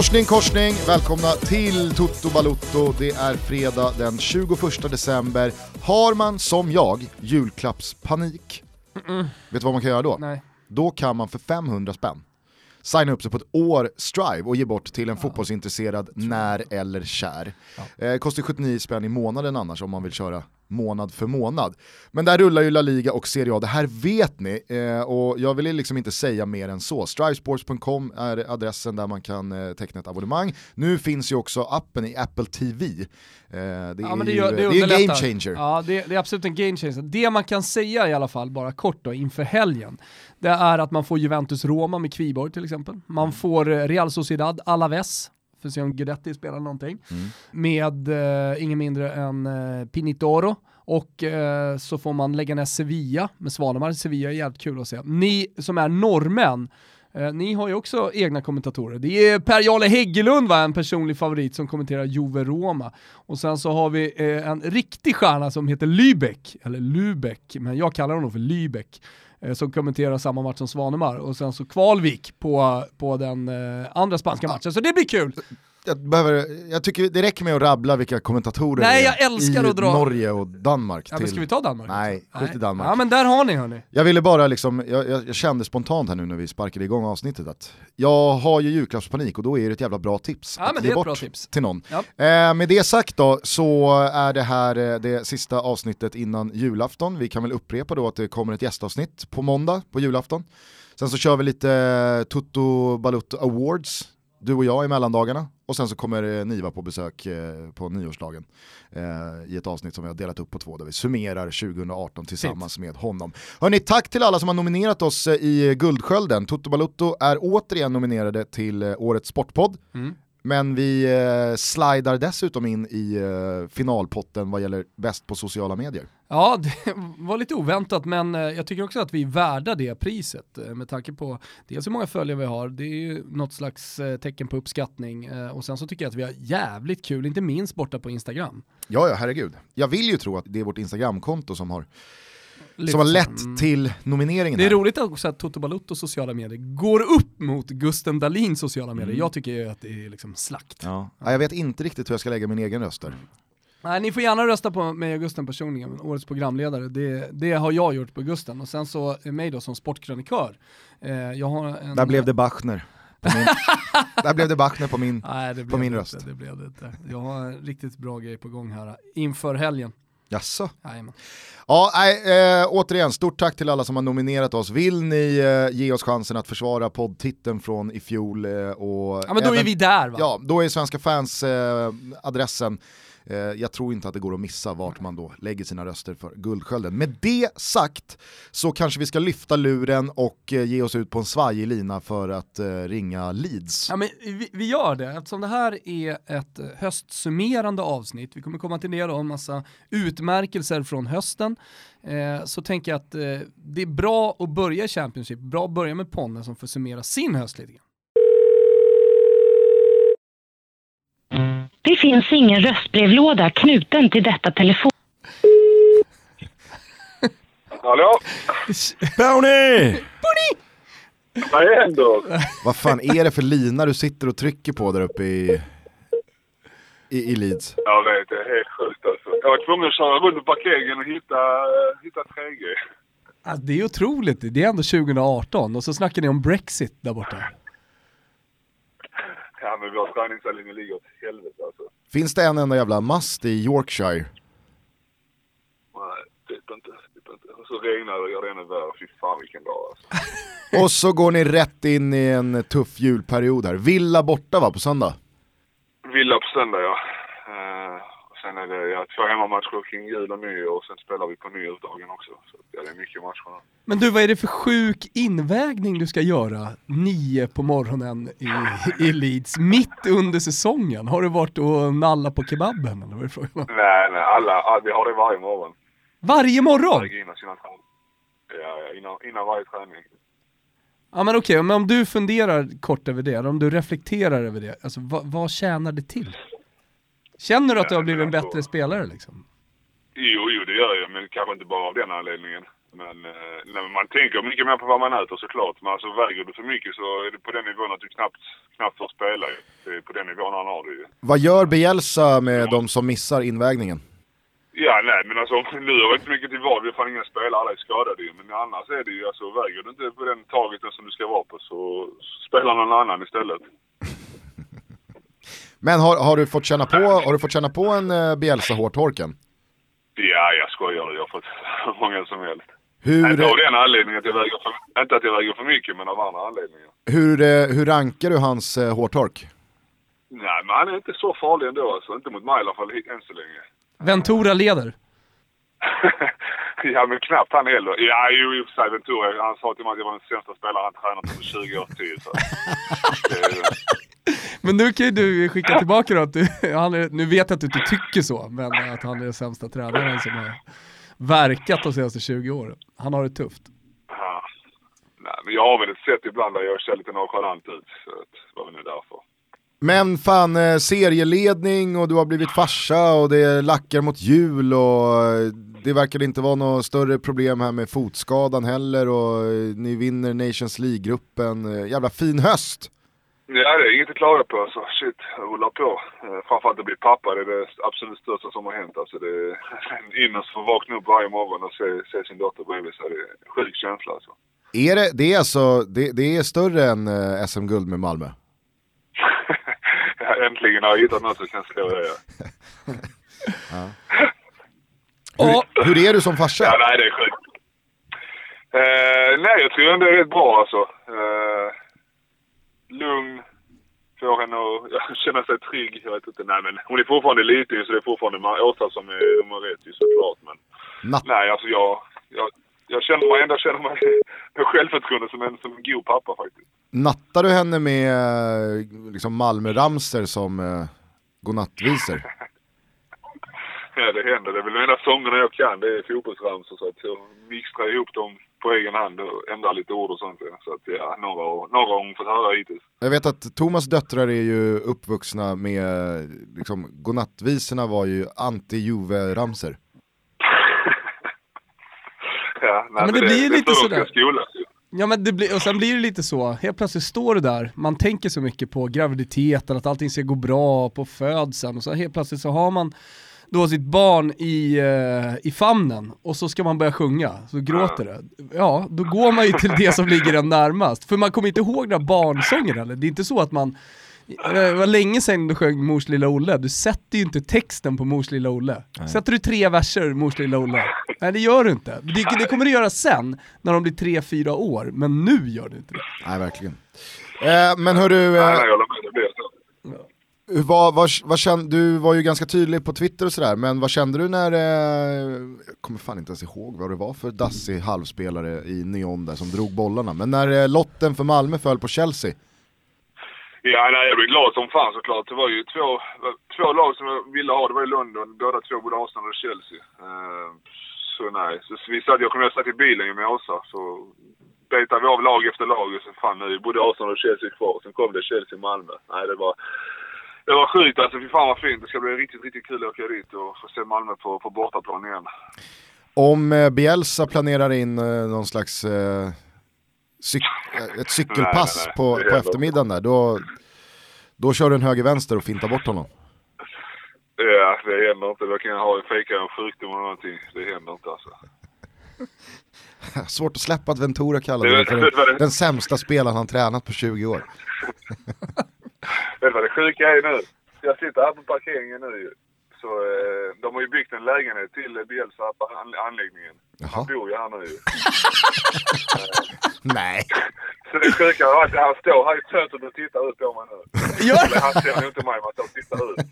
Morsning korsning, välkomna till Toto Balutto. Det är fredag den 21 december. Har man som jag julklappspanik, Mm. vet du vad man kan göra då? Nej. Då kan man för 500 spänn signa upp sig på ett år Strive och ge bort till en fotbollsintresserad när eller kär. Eh, kostar 79 spänn i månaden annars om man vill köra månad för månad. Men där rullar ju La Liga och Serie A, det här vet ni eh, och jag vill liksom inte säga mer än så. Strivesports.com är adressen där man kan eh, teckna ett abonnemang. Nu finns ju också appen i Apple TV. Eh, det, är Ja, men det, ju, gör, det, det är en game changer. Ja, det, det är absolut en game changer. Det man kan säga i alla fall, bara kort då, inför helgen, det är att man får Juventus-Roma med Kviborg till exempel. Man Mm. får eh, Real Sociedad Alaves, för att se om Guidetti spelar någonting, Mm. med eh, ingen mindre än eh, Pinitoro. Och eh, så får man lägga ner Sevilla med Svanemar. Sevilla är jävligt kul att se. Ni som är norrmän, Eh, ni har ju också egna kommentatorer. Det är Per-Jarle Häggelund var en personlig favorit som kommenterar Juve Roma. Och sen så har vi eh, en riktig stjärna som heter Lübeck, eller Lübeck, men jag kallar honom för Lübeck, som kommenterar samma match som Svanemar. Och sen så Kvalvik på, på den eh, andra spanska matchen. Så det blir kul! Jag, behöver, jag tycker det räcker med att rabbla vilka kommentatorer Nej, jag älskar i att dra- Norge och Danmark. Ja, till- ska vi ta Danmark? Nej, skit i Danmark. Ja men där har ni hörni. Jag ville bara liksom, jag, jag, jag kände spontant här nu när vi sparkade igång avsnittet att jag har ju julklappspanik och då är det ett jävla bra tips Ja, att ge bort tips. till någon. Ja. Eh, med det sagt då så är det här eh, det sista avsnittet innan julafton. Vi kan väl upprepa då att det kommer ett gästavsnitt på måndag på julafton. Sen så kör vi lite Toto Balutto Awards, du och jag i mellandagarna. Och sen så kommer eh, Niva på besök eh, på nyårsdagen eh, i ett avsnitt som vi har delat upp på två där vi summerar 2018 tillsammans med honom. Hörni, tack till alla som har nominerat oss i Guldskölden. Toto Balutto är återigen nominerade till Årets Sportpodd. Mm. Men vi eh, slidar dessutom in i eh, finalpotten vad gäller bäst på sociala medier. Ja, det var lite oväntat men eh, jag tycker också att vi är värda det priset eh, med tanke på dels hur många följare vi har, det är ju något slags eh, tecken på uppskattning och sen så tycker jag att vi har jävligt kul, inte minst borta på Instagram. Ja, ja, herregud. Jag vill ju tro att det är vårt Instagramkonto som har, Lyft. som har lett Mm. till nomineringen Det är här. roligt också att Toto Balutto sociala medier går upp mot Gusten Dahlins sociala medier. Mm. Jag tycker ju att det är liksom slakt. Ja. Ja, jag vet inte riktigt hur jag ska lägga min egen röst där. Nej, ni får gärna rösta på mig och Gusten personligen, men årets programledare, det, det har jag gjort på Gusten. Och sen så är mig då som sportkrönikör. Eh, jag har en... Där blev det Bachner. Min, där blev det Bachner på min. Nej, det på blev min det röst. Inte, det blev det inte. Jag har en riktigt bra grej på gång här inför helgen. Jaså? Jajamän. Ja, nej, eh, återigen, stort tack till alla som har nominerat oss. Vill ni eh, ge oss chansen att försvara poddtiteln från i fjol? Eh, och Ja men då är även- vi där va? Ja, då är Svenska fans adressen. Eh, jag tror inte att det går att missa vart man då lägger sina röster för Guldskölden. Med det sagt så kanske vi ska lyfta luren och eh, ge oss ut på en svajig lina för att eh, ringa Leeds. Ja, men vi, vi gör det, eftersom det här är ett höstsummerande avsnitt, vi kommer komma till det då, en massa utmärkelser från hösten, eh, så tänker jag att eh, det är bra att börja i Championship, bra att börja med Ponne som får summera sin höst lite grann. Det finns ingen röstbrevlåda knuten till detta telefon. Hallå? Tony! Vad händer? Vad fan är det för lina du sitter och trycker på där uppe i, i, i Leeds? Jag vet, det är helt sjukt alltså. Jag var tvungen att köra runt på parkeringen och hitta, eh, hitta 3G. Alltså, det är otroligt, det är ändå 2018 och så snackar ni om Brexit där borta. Ja men vår träningsanläggning ligger åt helvete alltså. Finns det en enda jävla mast i Yorkshire? Nej, typ inte. Typ inte. Och så regnar det och gör det ännu värre. Fy fan vilken dag alltså. Och så går ni rätt in i en tuff julperiod här. Villa borta va, på söndag? Villa på söndag ja. Eh, sen är det ja, två hemmamatcher kring jul och nyår och sen spelar vi på nyårsdagen också. Så ja, det är mycket matcher. nu. Men du, vad är det för sjuk invägning du ska göra nio på morgonen i, i Leeds, mitt under säsongen? Har du varit och nallat på kebaben eller vad är frågan? Nej, nej, alla, vi har det varje morgon. Varje morgon? Innan sina. Ja, ja, innan, innan varje träning. Ja men okej, men om du funderar kort över det, om du reflekterar över det, alltså vad, vad tjänar det till? Känner du att du har blivit en bättre spelare liksom? Jo, jo det gör jag, men kanske inte bara av den anledningen. Men, eh, nej, man tänker mycket mer på vad man äter såklart. Men alltså väger du för mycket så är det på den nivån att du knappt, knappt får spela. ju. Det är på den nivån han har det ju. Vad gör Bielsa med de som missar invägningen? Ja, nej men alltså nu har vi inte mycket till val. Vi har fan inga spelare, alla är skadade ju. Men annars är det ju alltså, väger du inte på den taget som du ska vara på så spelar någon annan istället. Men har, har, du fått känna på, har du fått känna på en uh, Bielsa-hårtorken? Ja, jag skojar. Jag har fått hur många som helst. Hur, Inte av den anledningen att jag väger för, inte att jag väger för mycket, men av andra anledningar. hur, eh, hur rankar du hans uh, hårtork? Nej, men han är inte så farlig ändå alltså. Inte mot mig i alla fall, än så länge. Ventura leder. ja, men knappt han heller. Ja, jo, i och för sig Ventura. Han sa till mig att jag var den sämsta spelare han tränat på 20 års tid. Så. Men nu kan ju du skicka tillbaka då att du, han är, nu vet jag att du inte tycker så, men att han är den sämsta tränaren som har verkat de senaste 20 åren. Han har det tufft. ja. Nej, men jag har väl ett sätt ibland där jag ser lite nonchalant ut. Så att, det var väl nu därför. Men fan, eh, serieledning och du har blivit farsa och det lackar mot jul och eh, det verkar inte vara något större problem här med fotskadan heller och eh, ni vinner Nations League-gruppen. Jävla fin höst! Ja, det är inget att klaga på. Alltså. Shit, jag rullar på. Eh, Framförallt att bli pappa, det är det absolut största som har hänt. Alltså, det är att få vakna upp varje morgon och se, se sin dotter bredvid sig. Det är en sjuk känsla alltså. Är det, det, är alltså, det, det är större än eh, SM-guld med Malmö? Ja, Äntligen har jag hittat något som kan slå det. Ja. Hur, hur är du som farsa? Ja, nej, det är sjukt. Eh, nej, jag tror ändå det är rätt bra alltså. Eh, lugn. Får henne att känna sig trygg. Jag vet inte. Nej, men hon är fortfarande liten så det är fortfarande Åsa som är nummer ett ju såklart. Men Natt, nej, alltså jag, jag, jag känner mig ändå känner mig med självförtroende som en, som en god pappa faktiskt. nattar du henne med eh, liksom Malmö-ramser som eh, godnattvisor? Ja, det händer. Det är väl de enda sångerna jag kan. Det är fotbollsramsor så att jag mixtrar ihop dem på egen hand och ändrar lite ord och sånt. ja. Så att ja, några, några har hon fått höra hittills. Jag vet att Thomas döttrar är ju uppvuxna med, liksom, godnattvisorna var ju anti-Juve-ramser. Ja, nej, men det blir ju det lite sådär. Ja men det blir, och sen blir det lite så, helt plötsligt står du där, man tänker så mycket på graviditeten, att allting ska gå bra på födseln och så helt plötsligt så har man då sitt barn i, eh, i famnen och så ska man börja sjunga, så gråter det. Ja, då går man ju till det som ligger en närmast. För man kommer inte ihåg några barnsånger eller? Det är inte så att man eh, det var länge sedan du sjöng Mors lilla Olle, du sätter ju inte texten på Mors lilla Olle. Sätter du tre verser Mors lilla Olle? Nej det gör du inte. Det, det kommer du göra sen, när de blir tre, fyra år, men nu gör du inte det. Nej, verkligen. Eh, men hörru, Nej, eh, nej, jag håller med. Det blir så vad, vad, vad kände, du var ju ganska tydlig på Twitter och sådär, men vad kände du när, eh, jag kommer fan inte ens ihåg vad det var för dassig halvspelare i Neon där som drog bollarna, men när eh, lotten för Malmö föll på Chelsea, Ja, nej, jag blev glad som fan såklart. Det var ju två, två lag som jag ville ha. Det var i London. Båda två, både Arsenal och Chelsea. Eh, så nej. Så vi satt, jag kom jag satt i bilen med Åsa. Så betade vi av lag efter lag. Och så fan nu är både Arsenal och Chelsea kvar. Sen kom det Chelsea-Malmö. Nej, det var... Det var sjukt alltså. Fy fan vad fint. Det ska bli riktigt, riktigt kul att åka dit och få se Malmö på, på bortaplan igen. om eh, Bielsa planerar in eh, någon slags eh, cyk- eh, ett cykelpass Nej, nej, nej. på, på eftermiddagen där, då, då kör du en höger-vänster och fintar bort honom. Ja, det händer inte. Då kan jag ha en fejka en sjukdom eller någonting. Det händer inte alltså. Svårt att släppa att Ventura kallar Det det för den, den sämsta spelaren han tränat på 20 år. Vet du vad det sjuka är nu? Jag sitter här på parkeringen nu ju. Så eh, de har ju byggt en lägenhet till eh, Bielsa på an- anläggningen. Jaha. Han bor ju här nu ju. Nej. Så det sjuka är att han står här i fönstret och tittar ut på mig nu. Gör Eller han ser ju inte mig, han står och tittar ut.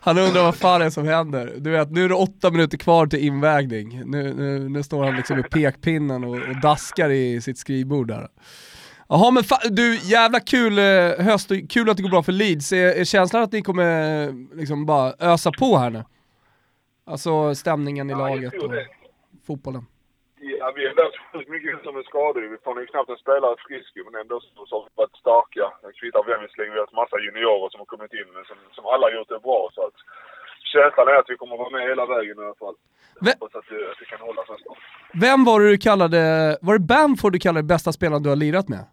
Han undrar vad fan det är som händer. Du vet, nu är det åtta minuter kvar till invägning. Nu, nu, nu står han liksom med pekpinnen och, och daskar i sitt skrivbord där. Jaha men du, jävla kul eh, höst, och kul att det går bra för Leeds. Är, är känslan att ni kommer liksom bara ösa på här nu? Alltså stämningen i Ja, laget och det. fotbollen. Ja, vi har lärt sjukt mycket som är skadade. Vi får ju knappt en spelare frisk men ändå så, har vi varit starka. Det kvittar vem vi slänger. Vi har haft massa juniorer som har kommit in som, som alla har gjort det bra. Så att känslan är att vi kommer vara med hela vägen i alla fall. Hoppas att det, att det kan hålla så snart. vem var det du kallade, var det Bamford du kallade bästa spelaren du har lirat med?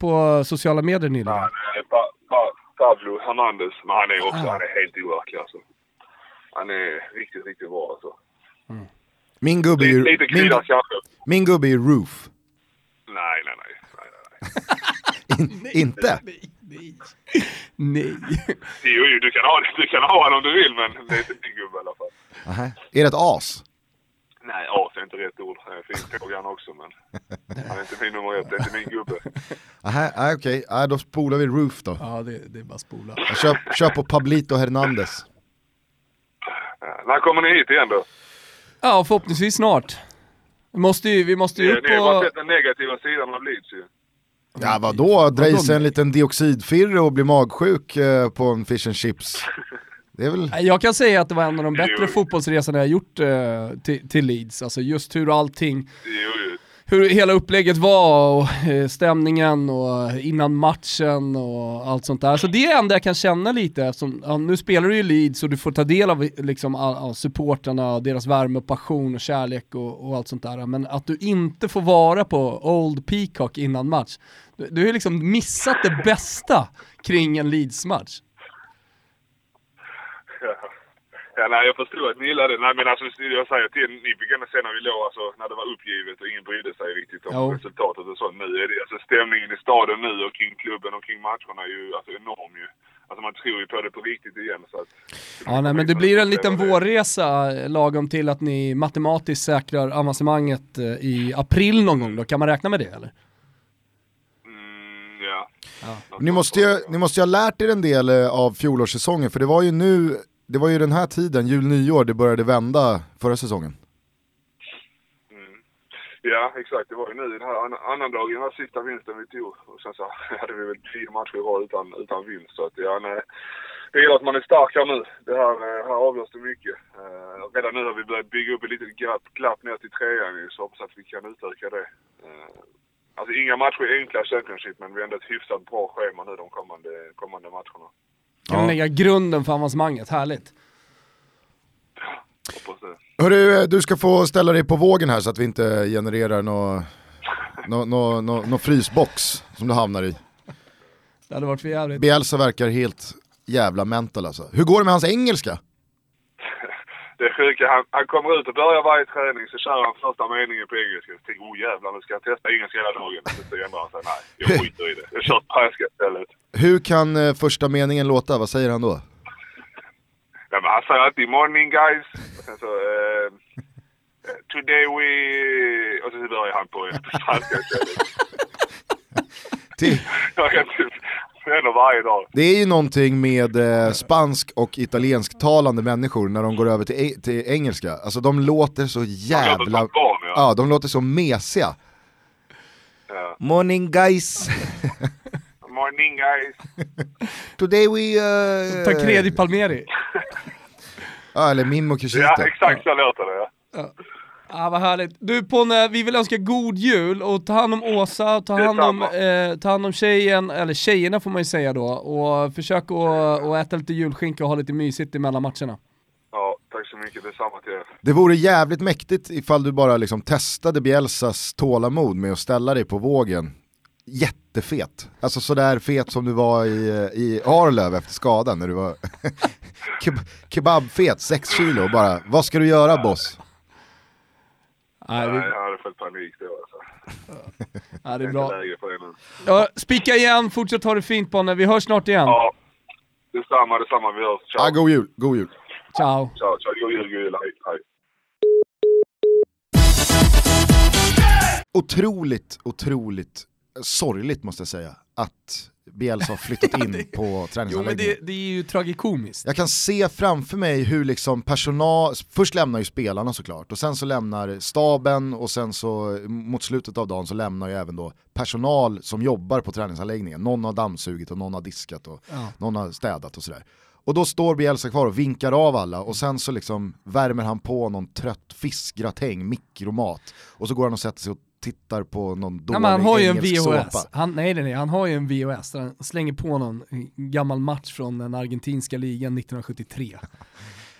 På sociala medier nyligen? Nej, nej, pa, pa, Pablo Hernandez, men han är också Ah. han är helt overklig alltså. Han är riktigt, riktigt bra alltså. Min gubbe är ju, Lite, min, min gubbe är Roof. Nej, nej, nej. nej, nej, nej. In, inte? Nej, nej. Nej. Jo, jo, du kan ha det. Du kan ha honom om du vill, men det är inte din gubbe i alla fall. Nähä. Är det ett as? Nej, as är inte rätt ord. Fint tåg han också, men han är inte min nummer ett. Det är inte min gubbe. Nej, okej, nej, då spolar vi Roof då. Ja, det, det är bara spola. Jag Köp, kör på Pablito Hernandez. När kommer ni hit igen då? Ja, förhoppningsvis snart. Vi måste ju, vi måste ju upp ni har bara och... sett den negativa sidan av Leeds ju. Ja vadå, dra i sig en liten dioxidfirre och bli magsjuk eh, på en fish and chips. Det är väl... Jag kan säga att det var en av de bättre Jo. fotbollsresorna jag gjort eh, till, till Leeds. Alltså just hur allting, Jo, hur hela upplägget var och eh, stämningen och innan matchen och allt sånt där. Så det är det enda jag kan känna lite eftersom ja, nu spelar du ju Leeds och du får ta del av liksom, all, supportrarna och deras värme och passion och kärlek och, och allt sånt där. Men att du inte får vara på Old Peacock innan match. Du, har ju liksom missat det bästa kring en Leeds-match. Ja. Ja, nej, jag förstod att ni gillade det. Nej, men alltså, jag säger till ni fick ändå se när vi låg, alltså, när det var uppgivet och ingen brydde sig riktigt om Jo. resultatet och så. Nu är det, alltså stämningen i staden nu och kring klubben och kring matcherna är ju alltså, enorm ju. Alltså man tror ju på det på riktigt igen så att... Ja, nej, men det blir en liten vårresa eh, lagom till att ni matematiskt säkrar avancemanget eh, i april någon gång då. Kan man räkna med det eller? Ja. Ni måste, ju, ni måste ju ha lärt er en del eh, av fjolårssäsongen, för det var ju nu, det var ju den här tiden, jul, nyår, det började vända förra säsongen. Mm. Ja, exakt. Det var ju nu den här an- annan dagen, den här sista vinsten vi tog. Och sen så hade vi väl tio matcher i rad utan, utan vinst. Så att ja, nej. Det gäller att man är stark här nu. Det här, eh, här avgörs det mycket. Uh, redan nu har vi börjat bygga upp ett litet glapp, glapp ner till trean så hoppas att vi kan utöka det. Eh, alltså inga matcher är enkla i Championship, men vi har ändå ett hyfsat bra schema nu de kommande, kommande matcherna. Kan Ja. lägga grunden för avancemanget, härligt. Hörru, du ska få ställa dig på vågen här så att vi inte genererar någon nå, nå, nå, nå frysbox som du hamnar i. Det hade varit för jävligt. Bielsa verkar helt jävla mental alltså. Hur går det med hans engelska? Det sjuka, han, han kommer ut och börjar varje träning så kör han första meningen på engelska. Jag, oh jävlar nu ska jag testa engelska hela dagen. Så ändrar han sig, nej jag skiter i det. Jag kör spanska istället. Hur kan eh, första meningen låta? Vad säger han då? Ja, men han säger alltid morning guys. Och sen så, eh, today we... Och så börjar han på spanska istället. Till, Ändå varje dag. det är ju någonting med eh, spansk och italiensktalande människor när de går över till, e- till engelska. Alltså de låter så jävla... barn ja. Ja, de låter så mesiga. ja. Morning guys. Morning guys. Today we... Uh, Tancredi Palmeri. Ja, eller Mimmo Crescito. Ja exakt så låter det ja. Ja, vad härligt. Du Ponne, vi vill önska god jul och ta hand om Åsa, ta hand om, eh, ta hand om tjejen, eller tjejerna får man ju säga då, och försök att att äta lite julskinka och ha lite mysigt emellan matcherna. Ja, tack så mycket. Detsamma till er. Det vore jävligt mäktigt ifall du bara liksom testade Bielsas tålamod med att ställa dig på vågen. Jättefet. Alltså sådär fet som du var i, i Arlöv efter skadan när du var keb kebabfet, 6 kilo och bara, vad ska du göra boss? Nej, Nej, det, jag hade fått panik då alltså. ja, det är bra. Ja, spika igen, fortsätt ha det fint Ponne, vi hörs snart igen. Ja, detsamma, detsamma. Vi hörs. Ciao. Ah, god jul, god jul. Ciao. Ciao, ciao. God jul, god jul. Hej, hej. Otroligt, otroligt sorgligt måste jag säga att Bielsa har flyttat in på Jo men träningsanläggningen. det, det är ju tragikomiskt. Jag kan se framför mig hur liksom personal, först lämnar ju spelarna såklart och sen så lämnar staben och sen så mot slutet av dagen så lämnar ju även då personal som jobbar på träningsanläggningen. Någon har dammsugit och någon har diskat och Ja. någon har städat och sådär. Och då står Bielsa kvar och vinkar av alla och sen så liksom värmer han på någon trött fiskgratäng, mikromat och så går han och sätter sig och tittar på någon Nej, dålig men han har ju en VHS. Han, nej, nej, nej, han har ju en VHS där han slänger på någon gammal match från den argentinska ligan 1973.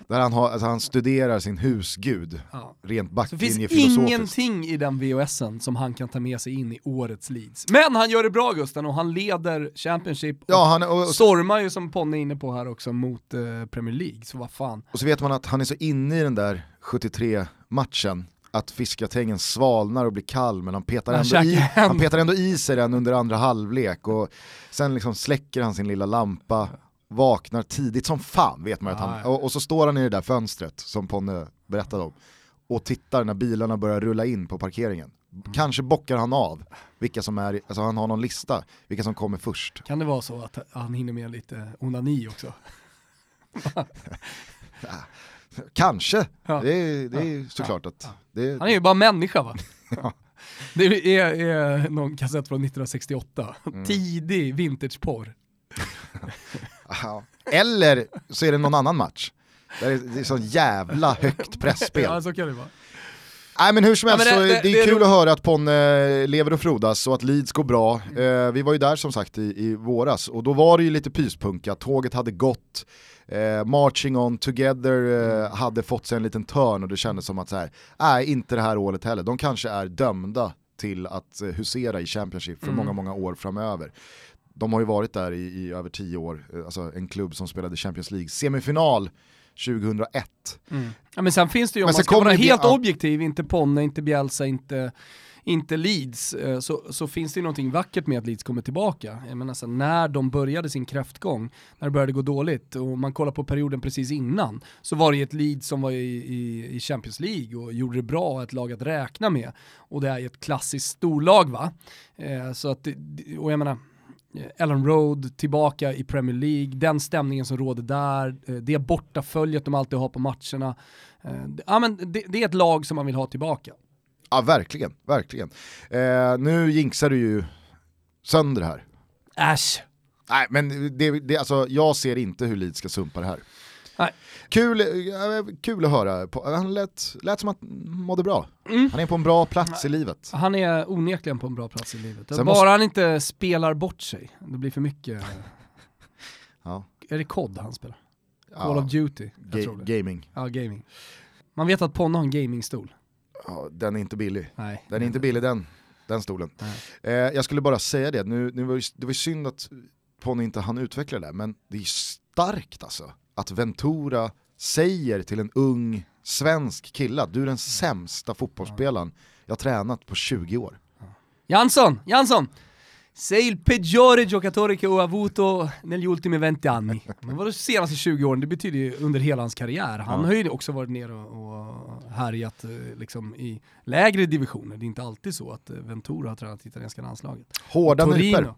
Där han, har, alltså han studerar sin husgud, Ja. rent Så det finns backlinjefilosofiskt. ingenting i den VHSen som han kan ta med sig in i årets Leeds. Men han gör det bra Gusten och han leder Championship och Ja, han, och, och, stormar ju som Ponne är inne på här också mot eh, Premier League, så vad fan. och så vet man att han är så inne i den där 73-matchen att fiskatängen svalnar och blir kall men han petar, Han ändå i, hem. han petar ändå i sig den under andra halvlek och sen liksom släcker han sin lilla lampa, vaknar tidigt som fan vet man att han, och, och så står han i det där fönstret som Ponne berättade om och tittar när bilarna börjar rulla in på parkeringen. Mm. Kanske bockar han av vilka som är, alltså han har någon lista, vilka som kommer först. Kan det vara så att han hinner med lite onani också? Kanske, Ja. det är, det är såklart att det, Han är ju bara människa va? Ja. Det är, är någon kassett från 1968, Mm. tidig vintageporr. Ja. Eller så är det någon annan match. Där det är så jävla högt pressspel. Ja, så kan det vara. Nej men hur som Ja, helst, så det- det, det- är kul att höra att Ponne lever och frodas och att Leeds går bra. Eh, vi var ju där som sagt i, i våras och då var det ju lite pyspunka, tåget hade gått, eh, Marching On Together eh, hade fått sig en liten törn och det kändes som att så här, nej inte det här året heller, de kanske är dömda till att eh, husera i Championship för Mm. många, många år framöver. De har ju varit där i, i över tio år, eh, alltså en klubb som spelade Champions League semifinal 2001. Mm. Ja, men sen finns det ju, om Men man sen ska kommer vara helt objektiv, inte Ponne, inte Bielsa, inte, inte Leeds, eh, så, så finns det ju någonting vackert med att Leeds kommer tillbaka. Jag menar, så när de började sin kräftgång, när det började gå dåligt, och man kollar på perioden precis innan, så var det ju ett Leeds som var i, i, i Champions League och gjorde det bra, ett lag att räkna med. Och det är ju ett klassiskt storlag va. Eh, så att, och jag menar, eh, Ellen Road tillbaka i Premier League, den stämningen som råder där, eh, det bortaföljet de alltid har på matcherna. Ja, men det, det är ett lag som man vill ha tillbaka. Ja verkligen, verkligen. Eh, nu jinxar du ju sönder det här. Äsch! Nej men det, det, alltså, jag ser inte hur Leeds ska sumpa det här. Nej. Kul, eh, kul att höra, han lät, lät som att han mådde bra. Mm. Han är på en bra plats i livet. Han är onekligen på en bra plats i livet. Sen Bara måste- han inte spelar bort sig. Det blir för mycket. Ja. Är det COD han spelar? Call Ja, of Duty? Ga- gaming, Ja, gaming. Man vet att Ponne har en gamingstol. Ja, den är inte billig. Nej. Den är inte billig den, den stolen. Eh, jag skulle bara säga det, nu, nu var det, det var ju synd att Ponny inte hann utveckla det där, men det är starkt alltså. Att Ventura säger till en ung svensk kille att du är den sämsta fotbollsspelaren jag har tränat på 20 år. Jansson! Jansson! Sei il peggiore giocatore che ho avuto negli ultimi 20 anni. Men vadå senaste 20 åren? Det betyder ju under hela hans karriär. Han Ja. har ju också varit nere och, härjat eh, liksom, i lägre divisioner. Det är inte alltid så att eh, Ventura har tränat italienska landslaget. Hårda nyper.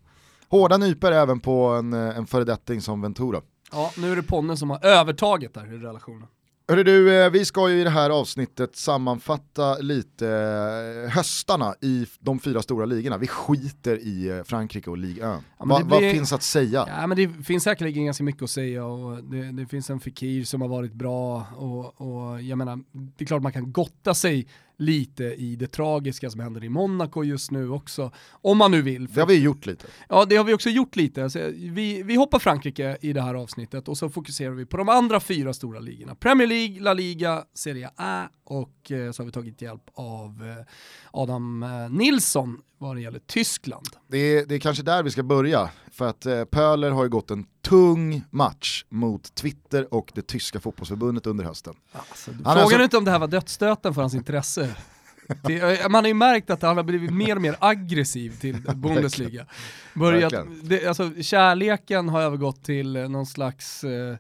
Hårda nyper även på en, eh, en föredetting som Ventura. Ja, nu är det Ponne som har övertaget där i relationen. Hörru du, eh, vi ska ju i det här avsnittet sammanfatta lite eh, höstarna i de fyra stora ligorna. Vi skiter i eh, Frankrike och Ligue 1. men Va, Vad finns att säga? Ja men det finns säkerligen ganska mycket att säga och det, det finns en Fekir som har varit bra och, och jag menar, det är klart man kan gotta sig lite i det tragiska som händer i Monaco just nu också, om man nu vill. Det har vi gjort lite. Ja det har vi också gjort lite. Så vi, vi hoppar Frankrike i det här avsnittet och så fokuserar vi på de andra fyra stora ligorna. Premier League, La Liga, Serie A och eh, så har vi tagit hjälp av eh, Adam eh, Nilsson vad det gäller Tyskland. Det är, det är kanske där vi ska börja, för att eh, Pöler har ju gått en tung match mot Twitter och det tyska fotbollsförbundet under hösten. Alltså, frågan alltså- är inte om det här var dödsstöten för hans intresse. Det, man har ju märkt att han har blivit mer och mer aggressiv till Bundesliga. Börjat, det, alltså, kärleken har övergått till någon slags eh,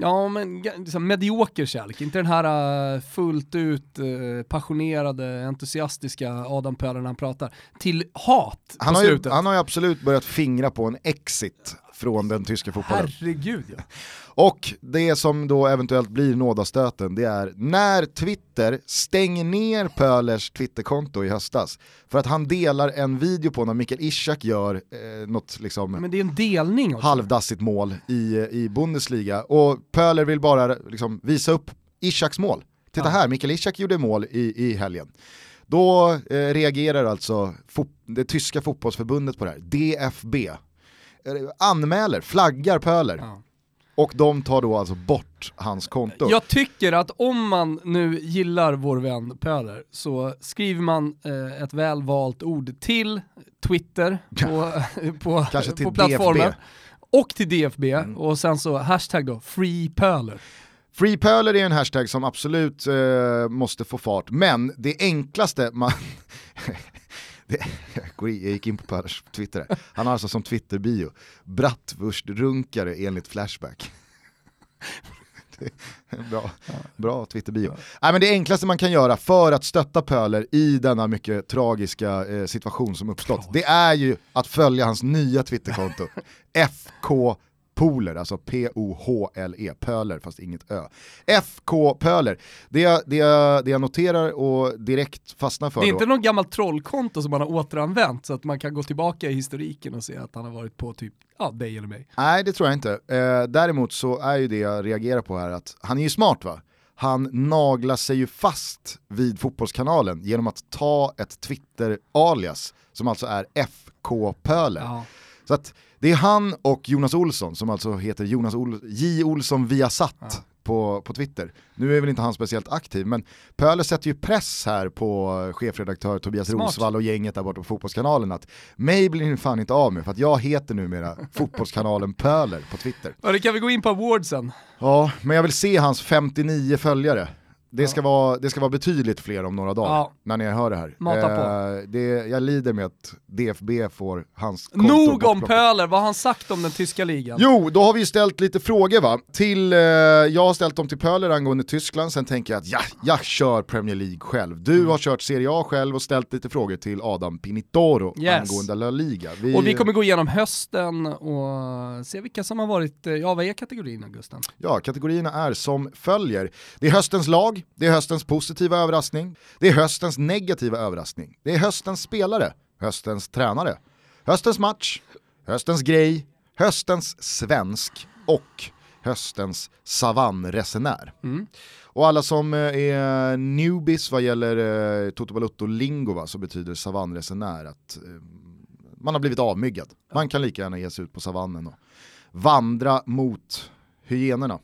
Ja men liksom medioker kärlek, inte den här eh, fullt ut eh, passionerade, entusiastiska Adam Pöler när han pratar, till hat Han på har, ju, slutet. han har ju absolut börjat fingra på en exit från den tyska fotbollen. Herregud ja. Och det som då eventuellt blir nådastöten, det är när Twitter stänger ner Pölers Twitterkonto i höstas för att han delar en video på när Mikael Ishak gör eh, något liksom Men det är en delning också. halvdassigt mål i, i Bundesliga och Pöler vill bara liksom visa upp Ishaks mål. Titta Ja. här, Mikael Ishak gjorde mål i, i helgen. Då eh, reagerar alltså det tyska fotbollsförbundet på det här, DFB. Eh, anmäler, flaggar Pöler. Ja. Och de tar då alltså bort hans konto. Jag tycker att om man nu gillar vår vän Pöler så skriver man eh, ett välvalt ord till Twitter på, på, Kanske till på plattformen. DFB. Och till DFB och sen så hashtag då, free Pöler. Free Pöler är en hashtag som absolut eh, måste få fart, men det enklaste man... det, jag gick in på Pölers Twitter, här. han har alltså som Twitter-bio, bratwurstrunkare enligt Flashback. Bra, bra Twitter-bio. Ja. men det enklaste man kan göra för att stötta Pöler i denna mycket tragiska eh, situation som uppstått, det är ju att följa hans nya Twitterkonto, FK Poler, alltså P-O-H-L-E, Pöler fast inget Ö. FK Pöler, det jag, det, jag, det jag noterar och direkt fastnar för Det är då, inte någon gammalt trollkonto som man har återanvänt så att man kan gå tillbaka i historiken och se att han har varit på typ, ja, dig eller mig. Nej det tror jag inte. Eh, däremot så är ju det jag reagerar på här att han är ju smart va? Han naglar sig ju fast vid fotbollskanalen genom att ta ett Twitter-alias som alltså är FK Pöler. Ja. Så att det är han och Jonas Olsson som alltså heter Jonas Ol J. Olsson Viasat på, på Twitter. Nu är väl inte han speciellt aktiv men Pöler sätter ju press här på chefredaktör Tobias Smart. Rosvall och gänget där borta på Fotbollskanalen att mig blir ni fan inte av med för att jag heter numera Fotbollskanalen Pöler på Twitter. Ja, det kan vi gå in på awardsen. Ja, men jag vill se hans 59 följare. Det ska, vara, det ska vara betydligt fler om några dagar Ja. när ni hör det här. Mata på. Eh, det, jag lider med att DFB får hans konto Nog om. Pöler, vad har han sagt om den tyska ligan? Jo, då har vi ju ställt lite frågor va. Till, eh, jag har ställt dem till Pöler angående Tyskland, sen tänker jag att ja, jag kör Premier League själv. Du Mm. har kört Serie A själv och ställt lite frågor till Adam Pinitoro Yes. angående La Liga. Och vi kommer gå igenom hösten och se vilka som har varit, eh, ja vad är kategorierna Gusten? Ja, kategorierna är som följer. Det är höstens lag, det är höstens positiva överraskning, det är höstens negativa överraskning, det är höstens spelare, höstens tränare, höstens match, höstens grej, höstens svensk och höstens savannresenär. Och alla som eh, är newbies vad gäller eh, Toto Balutto-lingo så betyder savannresenär att eh, man har blivit avmyggad. Man kan lika gärna ge sig ut på savannen och vandra mot hyenorna.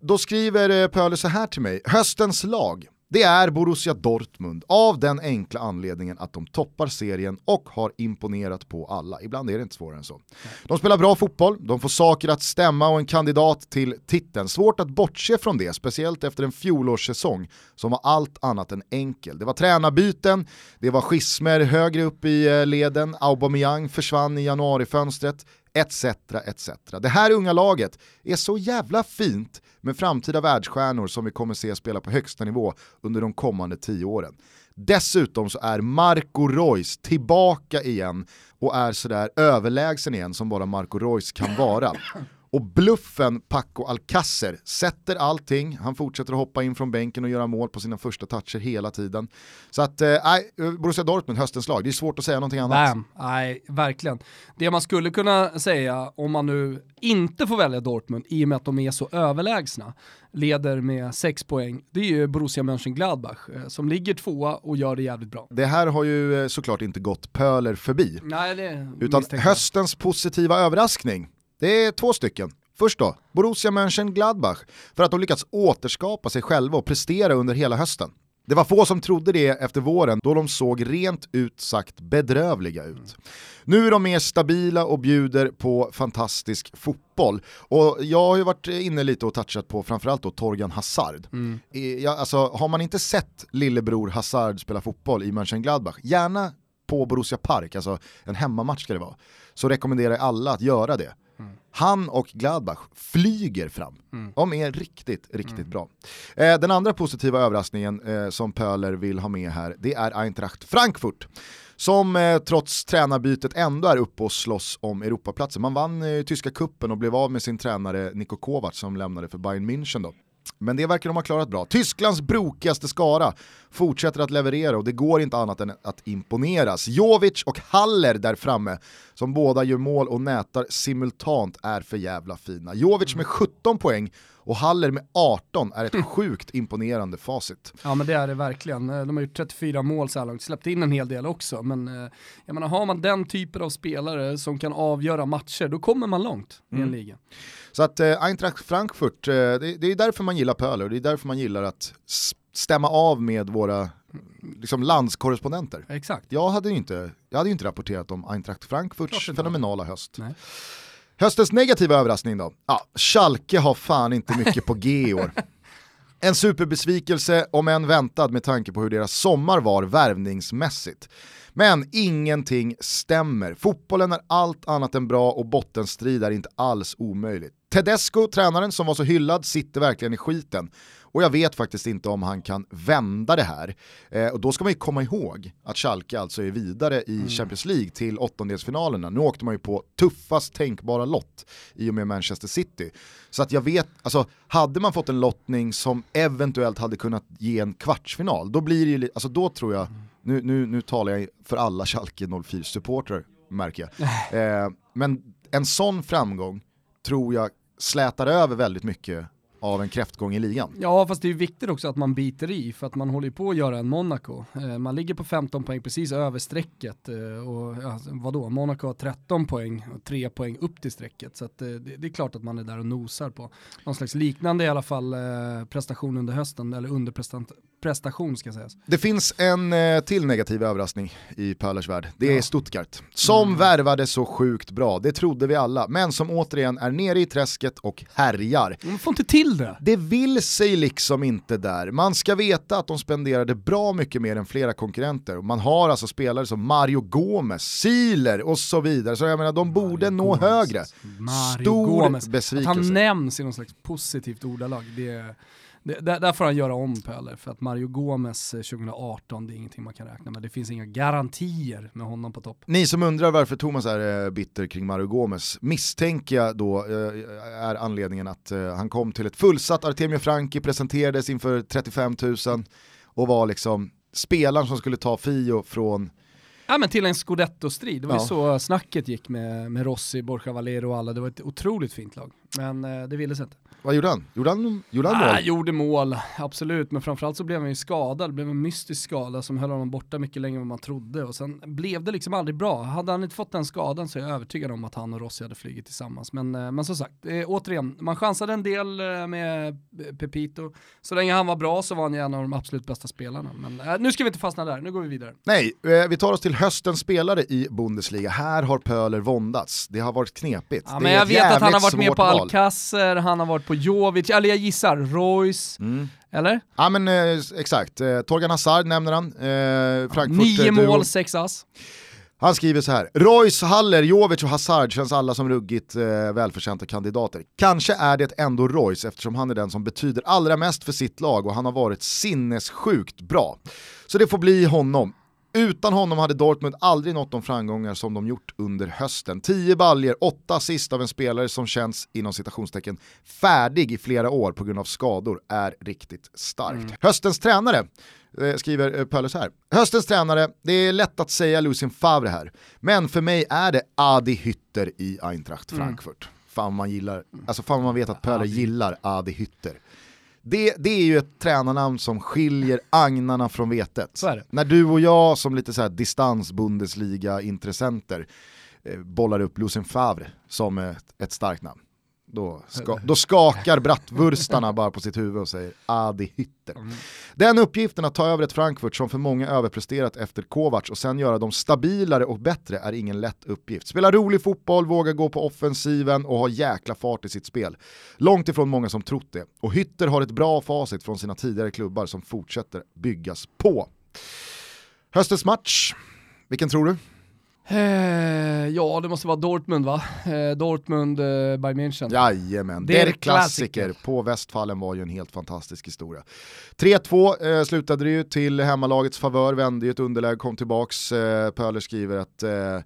Då skriver eh, Pöler så här till mig, höstens lag, det är Borussia Dortmund av den enkla anledningen att de toppar serien och har imponerat på alla. Ibland är det inte svårare än så. De spelar bra fotboll, de får saker att stämma och en kandidat till titeln. Svårt att bortse från det, speciellt efter en fjolårssäsong som var allt annat än enkel. Det var tränarbyten, det var schismer högre upp i eh, leden, Aubameyang försvann i januarifönstret, etc. etc. Det här unga laget är så jävla fint med framtida världsstjärnor som vi kommer se spela på högsta nivå under de kommande tio åren. Dessutom så är Marco Reus tillbaka igen och är sådär överlägsen igen som bara Marco Reus kan vara. Och bluffen Paco Alcacer sätter allting, han fortsätter att hoppa in från bänken och göra mål på sina första toucher hela tiden. Så att, eh, nej, Borussia Dortmund, höstens lag, det är svårt att säga någonting annat. Nej verkligen. Det man skulle kunna säga om man nu inte får välja Dortmund i och med att de är så överlägsna, leder med sex poäng, det är ju Borussia Mönchengladbach eh, som ligger tvåa och gör det jävligt bra. Det här har ju eh, såklart inte gått Pöler förbi. Nej, det Utan höstens positiva överraskning, det är två stycken. Först då, Borussia Mönchengladbach, för att de lyckats återskapa sig själva och prestera under hela hösten. Det var få som trodde det efter våren då de såg rent ut sagt bedrövliga ut. Nu är de mer stabila och bjuder på fantastisk fotboll. Och jag har ju varit inne lite och touchat på framförallt då Torgan Hazard. Ja, alltså, har man inte sett lillebror Hazard spela fotboll i Mönchengladbach, gärna på Borussia Park, alltså en hemmamatch ska det vara, så rekommenderar jag alla att göra det. Han och Gladbach flyger fram. De är riktigt, riktigt bra. Eh, den andra positiva överraskningen eh, som Pöler vill ha med här, det är Eintracht Frankfurt. Som eh, trots tränarbytet ändå är uppe och slåss om Europaplatser. Man vann eh, tyska kuppen och blev av med sin tränare Niko Kovac som lämnade för Bayern München då. Men det verkar de ha klarat bra. Tysklands brokigaste skara fortsätter att leverera och det går inte annat än att imponeras. Jovic och Haller där framme, som båda gör mål och nätar simultant, är för jävla fina. Jovic med 17 poäng och Haller med 18 är ett sjukt imponerande facit. Ja men det är det verkligen. Eh, de har gjort 34 mål så här långt, släppt in en hel del också. Men eh, jag menar, har man den typen av spelare som kan avgöra matcher, då kommer man långt i en Mm. liga. Så att eh, Eintracht Frankfurt, det, det är därför man gillar Pöler och det är därför man gillar att stämma av med våra liksom, landskorrespondenter. Exakt. Jag hade ju inte, jag hade inte rapporterat om Eintracht Frankfurts fenomenala höst. Nej. Höstens negativa överraskning då? Ja, Schalke har fan inte mycket på G i år. En superbesvikelse, om än väntad med tanke på hur deras sommar var värvningsmässigt. Men ingenting stämmer. Fotbollen är allt annat än bra och bottenstrid är inte alls omöjligt. Tedesco, tränaren som var så hyllad, sitter verkligen i skiten. Och jag vet faktiskt inte om han kan vända det här. Eh, och då ska man ju komma ihåg att Schalke alltså är vidare i Champions League till åttondelsfinalerna. Nu åkte man ju på tuffast tänkbara lott i och med Manchester City. Så att jag vet, alltså hade man fått en lottning som eventuellt hade kunnat ge en kvartsfinal, då blir det ju, alltså då tror jag, nu, nu, nu talar jag för alla Schalke 04-supportrar märker jag. Eh, men en sån framgång tror jag slätar över väldigt mycket av en kräftgång i ligan. Ja, fast det är ju viktigt också att man biter i, för att man håller ju på att göra en Monaco. Eh, man ligger på 15 poäng precis över strecket. Eh, och alltså, vadå, Monaco har 13 poäng och 3 poäng upp till strecket. Så att, eh, det, det är klart att man är där och nosar på någon slags liknande i alla fall prestation under hösten, eller underprestation ska sägas. Det finns en eh, till negativ överraskning i Pöllers värld. Det är Stuttgart. Som värvade så sjukt bra, det trodde vi alla, men som återigen är nere i träsket och härjar. Man får inte till det. Det vill sig liksom inte där. Man ska veta att de spenderade bra mycket mer än flera konkurrenter. Man har alltså spelare som Mario Gomez, Siler och så vidare. Så jag menar, de borde nå Gomez. högre. Mario Stor Gomez. Att besvikelse. han nämns i någon slags positivt ordalag, det, det, där, där får han göra om Pöller. För att Mario Gomez eh, 2018, det är ingenting man kan räkna med. Det finns inga garantier med honom på topp. Ni som undrar varför Thomas är eh, bitter kring Mario Gomez, misstänker jag då eh, är anledningen att eh, han kom till ett fullsatt Artemio Franki, presenterades inför 35 000 och var liksom spelaren som skulle ta Fio från Ja men till en scudetto-strid, det var ju Ja. så snacket gick med, med Rossi, Borja Valero och alla. Det var ett otroligt fint lag. Men eh, det ville sig inte. Vad gjorde han? Gjorde han, gjorde han Ah, mål? gjorde mål, absolut. Men framförallt så blev han ju skadad, det blev en mystisk skada som höll honom borta mycket längre än vad man trodde. Och sen blev det liksom aldrig bra. Hade han inte fått den skadan så är jag övertygad om att han och Rossi hade flugit tillsammans. Men, eh, men som sagt, eh, återigen, man chansade en del eh, med Pepito. Så länge han var bra så var han ju en av de absolut bästa spelarna. Men eh, nu ska vi inte fastna där, nu går vi vidare. Nej, eh, vi tar oss till höstens spelare i Bundesliga. Här har Pöler våndats. Det har varit knepigt. Ja, men jag vet att han har varit med på. Alcacer, han har varit på Jovic, eller jag gissar Royce, Mm. eller? Ja men eh, exakt, eh, Torgan Hazard nämner han. Eh, Frankfurt, Nio mål, sex ass. Han skriver så här, Royce, Haller, Jovic och Hazard känns alla som ruggigt eh, välförtjänta kandidater. Kanske är det ändå Royce eftersom han är den som betyder allra mest för sitt lag och han har varit sinnessjukt bra. Så det får bli honom. Utan honom hade Dortmund aldrig nått de framgångar som de gjort under hösten. 10 baljer, 8 assist av en spelare som känns inom citationstecken färdig i flera år på grund av skador är riktigt starkt. Höstens tränare eh, skriver eh, Pöller så här. Höstens tränare, det är lätt att säga Lucien Favre här, men för mig är det Adi Hütter i Eintracht Frankfurt. Fan man gillar, alltså fan man vet att Pöller gillar Adi Hütter. Det, det är ju ett tränarnamn som skiljer agnarna från vetet. När du och jag som lite så här distans Bundesliga-intressenter eh, bollar upp Lucien Favre som ett, ett starkt namn. Då, ska, då skakar bratwurstarna bara på sitt huvud och säger Adi Hütter. Den uppgiften att ta över ett Frankfurt som för många överpresterat efter Kovacs och sen göra dem stabilare och bättre är ingen lätt uppgift. Spela rolig fotboll, våga gå på offensiven och ha jäkla fart i sitt spel. Långt ifrån många som trott det. Och Hytter har ett bra facit från sina tidigare klubbar som fortsätter byggas på. Höstens match, vilken tror du? Eh, ja, det måste vara Dortmund va? Eh, Dortmund, eh, Bayern München. Jajamän, Det är klassiker. klassiker på Västfallen var ju en helt fantastisk historia. 3-2 eh, slutade det ju till hemmalagets favör, vände ju ett underläge, kom tillbaks. Eh, Pöler skriver att eh,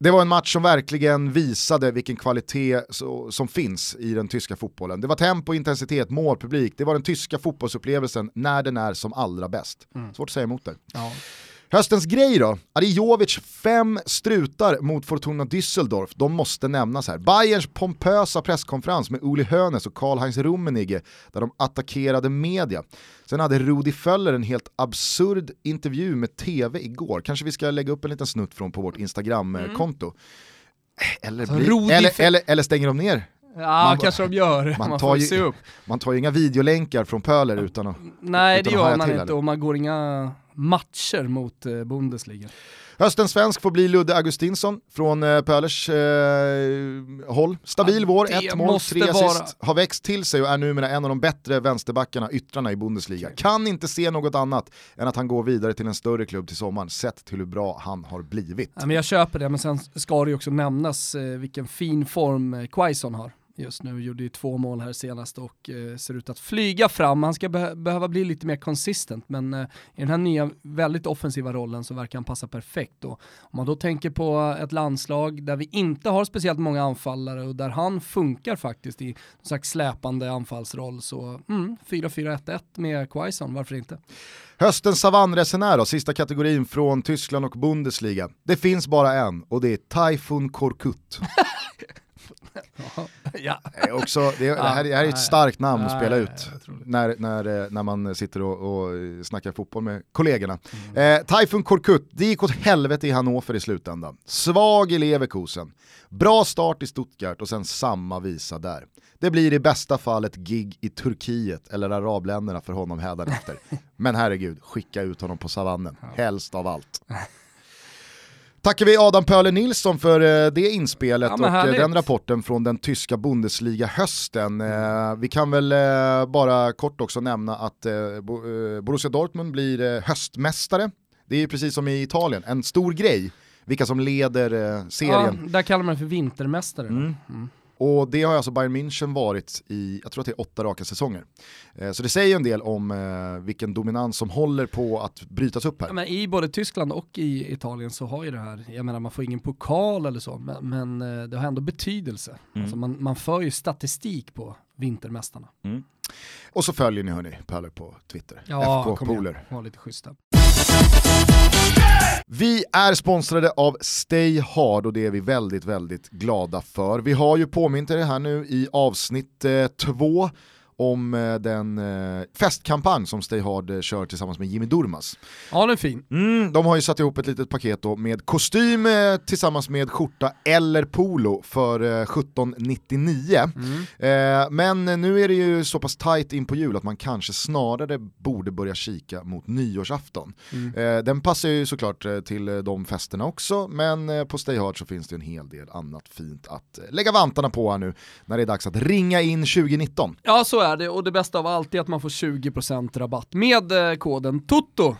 det var en match som verkligen visade vilken kvalitet så, som finns i den tyska fotbollen. Det var tempo, intensitet, målpublik, det var den tyska fotbollsupplevelsen när den är som allra bäst. Svårt att säga emot det. Ja. Höstens grej då? Arijovic fem strutar mot Fortuna Düsseldorf. De måste nämnas här. Bayerns pompösa presskonferens med Uli Hoeneß och Karl-Heinz Rummenigge där de attackerade media. Sen hade Rudi Föller en helt absurd intervju med TV igår. Kanske vi ska lägga upp en liten snutt från på vårt Instagram-konto. Eller, bli, eller, eller, eller stänger de ner Ja, man, kanske de gör. Man, man tar, ju, se upp. man tar ju inga videolänkar från Pöler utan att Nej, utan det gör man inte och man går inga matcher mot eh, Bundesliga. Höstens svensk får bli Ludde Augustinsson från eh, Pölers eh, håll. Stabil ja, vår, ett mål, tre assist, har växt till sig och är numera en av de bättre vänsterbackarna, yttrarna i Bundesliga. Kan inte se något annat än att han går vidare till en större klubb till sommaren, sett till hur bra han har blivit. Ja, men jag köper det, men sen ska det ju också nämnas eh, vilken fin form eh, Quaison har just nu, gjorde ju två mål här senast och eh, ser ut att flyga fram. Han ska be behöva bli lite mer konsistent, men eh, i den här nya väldigt offensiva rollen så verkar han passa perfekt. Och om man då tänker på ett landslag där vi inte har speciellt många anfallare och där han funkar faktiskt i någon slags släpande anfallsroll så mm, 4-4-1-1 med Quaison, varför inte? Höstens savannresenär då, sista kategorin från Tyskland och Bundesliga. Det finns bara en och det är Taifun Korkut. ja. också, det, det, här, det här är ett starkt namn att spela ut när, när, eh, när man sitter och, och snackar fotboll med kollegorna. Mm. Eh, Taifun Korkut, det gick åt helvete i Hannover i slutändan. Svag i Leverkusen, bra start i Stuttgart och sen samma visa där. Det blir i bästa fall ett gig i Turkiet eller arabländerna för honom hädanefter. Men herregud, skicka ut honom på savannen, helst av allt. Tackar vi Adam Pöler Nilsson för eh, det inspelet ja, och eh, härligt. den rapporten från den tyska Bundesliga-hösten. Eh, vi kan väl bara kort också nämna att Borussia Dortmund blir höstmästare. Det är precis som i Italien, en stor grej vilka som leder serien. Ja, där kallar man det för vintermästare. Mm. Mm. Och det har alltså Bayern München varit i, jag tror att det är åtta raka säsonger. Eh, så det säger en del om eh, vilken dominans som håller på att brytas upp här. Ja, men I både Tyskland och i Italien så har ju det här, jag menar man får ingen pokal eller så, men, men eh, det har ändå betydelse. Mm. Alltså man, man för ju statistik på vintermästarna. Mm. Och så följer ni hörni Pöler på Twitter, ja, FK Poler. Ja, lite schyssta. Vi är sponsrade av Stay Hard och det är vi väldigt, väldigt glada för. Vi har ju påmint er här nu i avsnitt eh, två om eh, den eh, festkampanj som Stay Hard eh, kör tillsammans med Jimmy Durmas. Ja, den är fin. Mm, de har ju satt ihop ett litet paket då med kostym tillsammans med skjorta eller polo för 1799. Mm. men nu är det ju så pass tight in på jul att man kanske snarare borde börja kika mot nyårsafton. Mm. den passar ju såklart till de festerna också, men på Stay Hard så finns det en hel del annat fint att lägga vantarna på här nu när det är dags att ringa in 2019. Ja, så är det och det bästa av allt är att man får 20% rabatt med eh, koden TOTO.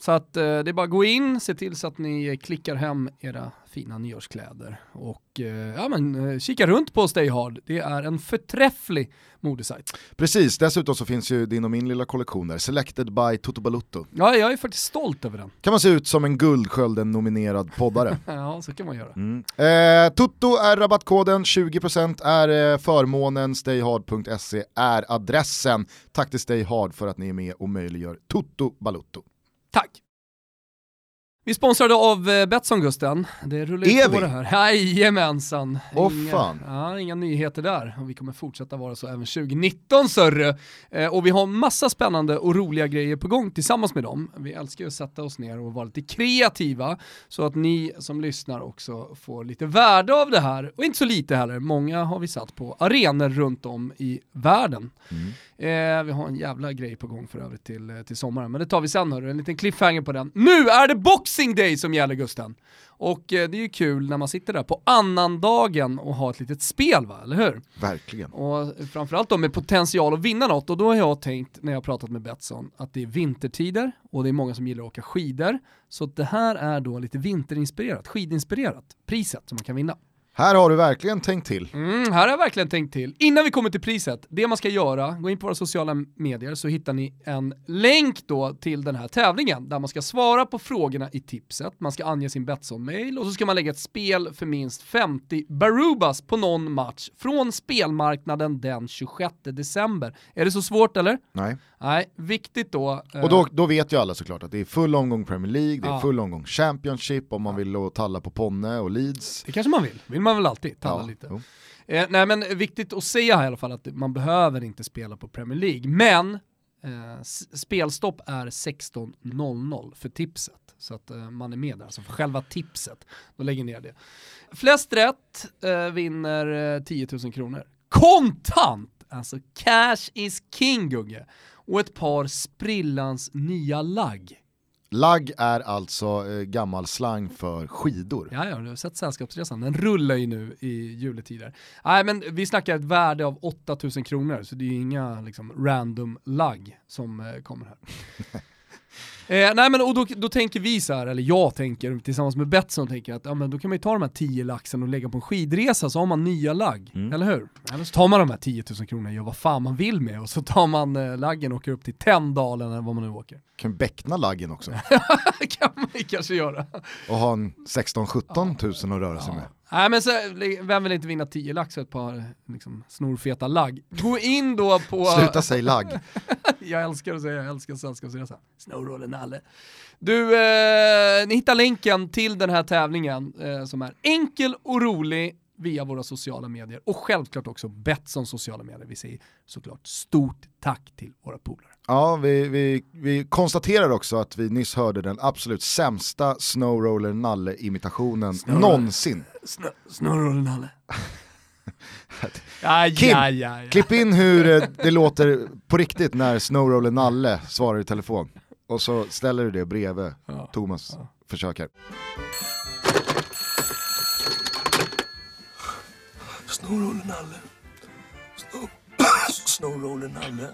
Så att eh, det är bara att gå in, se till så att ni eh, klickar hem era fina nyårskläder och eh, ja, men, kika runt på Stay Hard. Det är en förträfflig modesajt. Precis, dessutom så finns ju din och min lilla kollektion där, Selected by Toto Balutto. Ja, jag är faktiskt stolt över den. Kan man se ut som en Guldskölden-nominerad poddare. ja, så kan man göra. Mm. Eh, Toto är rabattkoden, 20% är eh, förmånen, stayhard.se är adressen. Tack till Stay Hard för att ni är med och möjliggör Toto Balutto. Tack! Vi sponsrade av eh, Betsson Gusten. Det rullar ju på det här. Jajamensan. Åh oh, fan. Ja, inga nyheter där. Och vi kommer fortsätta vara så även 2019 sörre. Eh, och vi har massa spännande och roliga grejer på gång tillsammans med dem. Vi älskar ju att sätta oss ner och vara lite kreativa så att ni som lyssnar också får lite värde av det här. Och inte så lite heller. Många har vi satt på arenor runt om i världen. Mm. Eh, vi har en jävla grej på gång för övrigt till, eh, till sommaren, men det tar vi sen hörru, en liten cliffhanger på den. Nu är det Boxing Day som gäller Gusten! Och eh, det är ju kul när man sitter där på annandagen och har ett litet spel va, eller hur? Verkligen. Och framförallt då med potential att vinna något, och då har jag tänkt när jag har pratat med Betsson att det är vintertider och det är många som gillar att åka skidor. Så det här är då lite vinterinspirerat, skidinspirerat, priset som man kan vinna. Här har du verkligen tänkt till. Mm, här har jag verkligen tänkt till. Innan vi kommer till priset, det man ska göra, gå in på våra sociala medier så hittar ni en länk då till den här tävlingen där man ska svara på frågorna i tipset, man ska ange sin Betsson-mail och så ska man lägga ett spel för minst 50 Barubas på någon match från spelmarknaden den 26 december. Är det så svårt eller? Nej. Nej, viktigt då. eh, Och då, då vet ju alla såklart att det är full omgång Premier League, det är Ja. full omgång Championship om man vill då talla på Ponne och Leeds. Det kanske man vill, vill man väl alltid, talla Ja, lite. Eh, nej men viktigt att säga här i alla fall att man behöver inte spela på Premier League, men eh, spelstopp är 16.00 för tipset. Så att eh, man är med där, så för själva tipset, då lägger ner det. Flest rätt eh, vinner eh, 10 000 kronor. Kontant! Alltså cash is king Gugge. Och ett par sprillans nya lagg. Lagg är alltså eh, gammal slang för skidor. Ja, ja, du har sett Sällskapsresan, den rullar ju nu i juletider. Nej men vi snackar ett värde av 8000 kronor, så det är ju inga liksom, random lagg som eh, kommer här. eh, nej men och då, då tänker vi så här, eller jag tänker tillsammans med Betsson tänker att ja, men då kan man ju ta de här 10 laxen och lägga på en skidresa så har man nya lagg, eller hur? Eller så tar man de här 10 000 kronorna och gör vad fan man vill med och så tar man eh, laggen och åker upp till Tänndalen eller vad man nu åker. Kan beckna laggen också kan man ju kanske göra. och ha en 16-17 tusen att röra sig med. Nej men så, vem vill inte vinna 10 lax och ett par liksom, snorfeta lagg? Gå in då på... Sluta säga lagg. jag älskar att säga, jag älskar Sällskapsresan. Snowroller Nalle. Du, eh, ni hittar länken till den här tävlingen eh, som är enkel och rolig via våra sociala medier och självklart också Betsson sociala medier. Vi säger såklart stort tack till våra polare. Ja, vi, vi, vi konstaterar också att vi nyss hörde den absolut sämsta Snowroller Nalle-imitationen någonsin. Snowroller Nalle. ja, Kim, ja, ja, ja. Klipp in hur eh, det låter på riktigt när Snowroller Nalle svarar i telefon. Och så ställer du det bredvid Ja. Thomas försöker. Snowroller Nalle. Snow... Snowroller Nalle.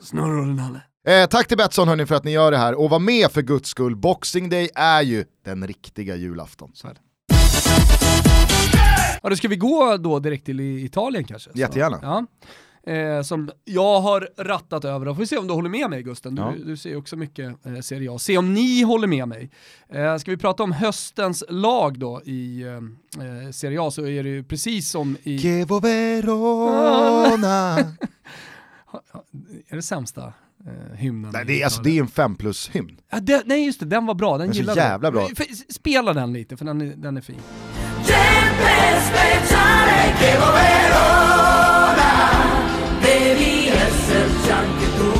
Snowroller Nalle. Eh, tack till Betsson hörni för att ni gör det här och var med för guds skull. Boxing Day är ju den riktiga julafton. Så är det. Ja, då ska vi gå då direkt till Italien kanske? Så, Jättegärna. Ja. Eh, som jag har rattat över, och får vi se om du håller med mig Gusten, du, Ja. du ser ju också mycket eh, Serie A. Se om ni håller med mig. Eh, ska vi prata om höstens lag då i eh, eh, Serie A så är det ju precis som i... Chievo Verona. Är det sämsta eh, hymnen? Nej, det, är, alltså, det är en fem plus hymn. Ja, det, nej just det, den var bra, den, Den gillade jag. jävla bra. Spela den lite för den är, den är fin. Esserci anche tu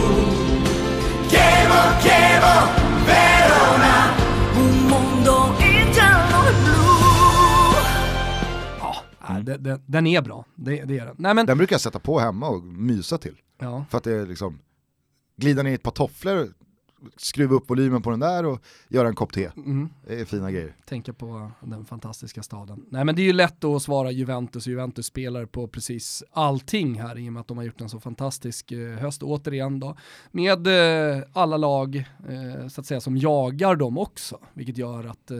Chievo, chievo, Verona Un mondo in giallo e blu Ja, nej, den, den, den är bra, det, det är den. Nej men, Den brukar jag sätta på hemma och mysa till. ja. För att det är liksom, glida ner i ett par tofflor, skruva upp volymen på den där och göra en kopp te. Mm. Det är fina grejer. tänka på den fantastiska staden. Nej men det är ju lätt att svara Juventus och Juventus spelar på precis allting här i och med att de har gjort en så fantastisk eh, höst återigen då. Med eh, alla lag eh, så att säga som jagar dem också, vilket gör att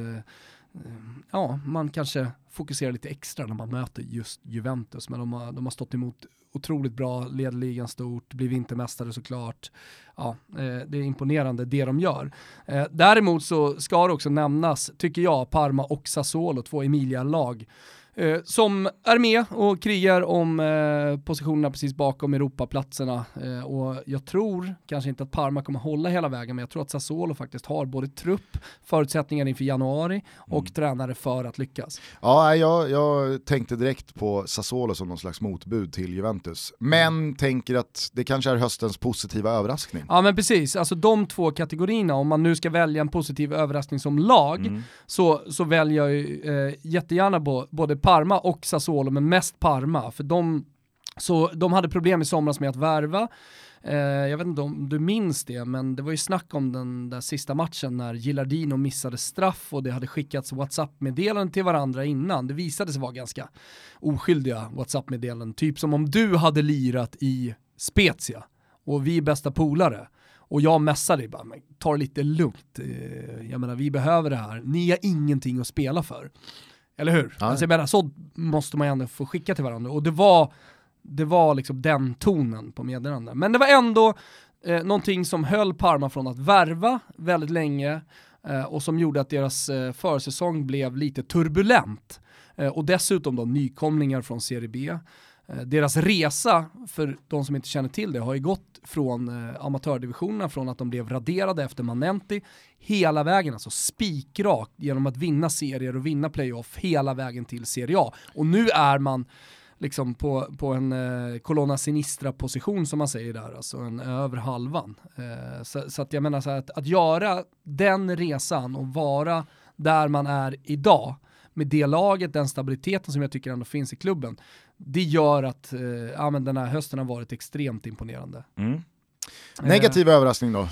ja, man kanske fokuserar lite extra när man möter just Juventus. Men de har, de har stått emot otroligt bra, leder ligan stort, blir vintermästare såklart. Ja, eh, det är imponerande det de gör. Eh, däremot så ska det också nämnas, tycker jag, Parma och Sassuolo, två Emilia-lag, eh, som är med och krigar om eh, positionerna precis bakom Europaplatserna. Eh, och jag tror kanske inte att Parma kommer hålla hela vägen, men jag tror att Sassuolo faktiskt har både trupp, förutsättningar inför januari och tränare för att lyckas. Ja, jag, jag tänkte direkt på Sassuolo som någon slags motbud till Juventus. Men tänker att det kanske är höstens positiva överraskning. Ja men precis, alltså de två kategorierna, om man nu ska välja en positiv överraskning som lag, så, så väljer jag ju, eh, jättegärna både Parma och Sassuolo, men mest Parma, för de, så, de hade problem i somras med att värva. Eh, jag vet inte om du minns det, men det var ju snack om den där sista matchen när Gillardino missade straff och det hade skickats WhatsApp-meddelanden till varandra innan. Det visade sig vara ganska oskyldiga WhatsApp-meddelanden, typ som om du hade lirat i Spezia och vi är bästa polare. Och jag messar dig bara, men ta det lite lugnt. Eh, jag menar, vi behöver det här. Ni har ingenting att spela för. Eller hur? Ja. Alltså jag menar, så måste man ju ändå få skicka till varandra. Och det var, det var liksom den tonen på meddelandet. Men det var ändå eh, någonting som höll Parma från att värva väldigt länge eh, och som gjorde att deras eh, försäsong blev lite turbulent. Eh, och dessutom då nykomlingar från Serie B. Eh, deras resa, för de som inte känner till det, har ju gått från eh, amatördivisionerna, från att de blev raderade efter Manenti, hela vägen, alltså spikrakt, genom att vinna serier och vinna playoff hela vägen till Serie A. Och nu är man liksom på, på en eh, Colonna Sinistra position som man säger där, alltså en över halvan. Eh, så, så att jag menar så här, att, att göra den resan och vara där man är idag, med det laget, den stabiliteten som jag tycker ändå finns i klubben, det gör att eh, ja, men den här hösten har varit extremt imponerande. Mm. Negativ överraskning då?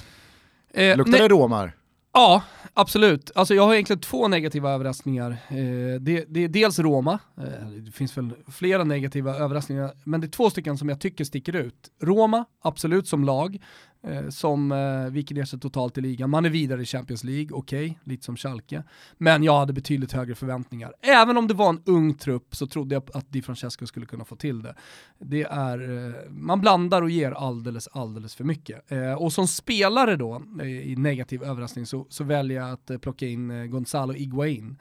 Eh, Luktar det romar? Ja, absolut. Alltså jag har egentligen två negativa överraskningar. Eh, det, det är dels Roma, eh, det finns väl flera negativa överraskningar, men det är två stycken som jag tycker sticker ut. Roma, absolut som lag, eh, Eh, som eh, viker ner sig totalt i ligan. Man är vidare i Champions League, okej, lite som Schalke. Men jag hade betydligt högre förväntningar. Även om det var en ung trupp så trodde jag att Di Francesco skulle kunna få till det. Det är, eh, man blandar och ger alldeles, alldeles för mycket. Eh, och som spelare då, eh, i negativ överraskning, så, så väljer jag att eh, plocka in eh, Gonzalo Higuain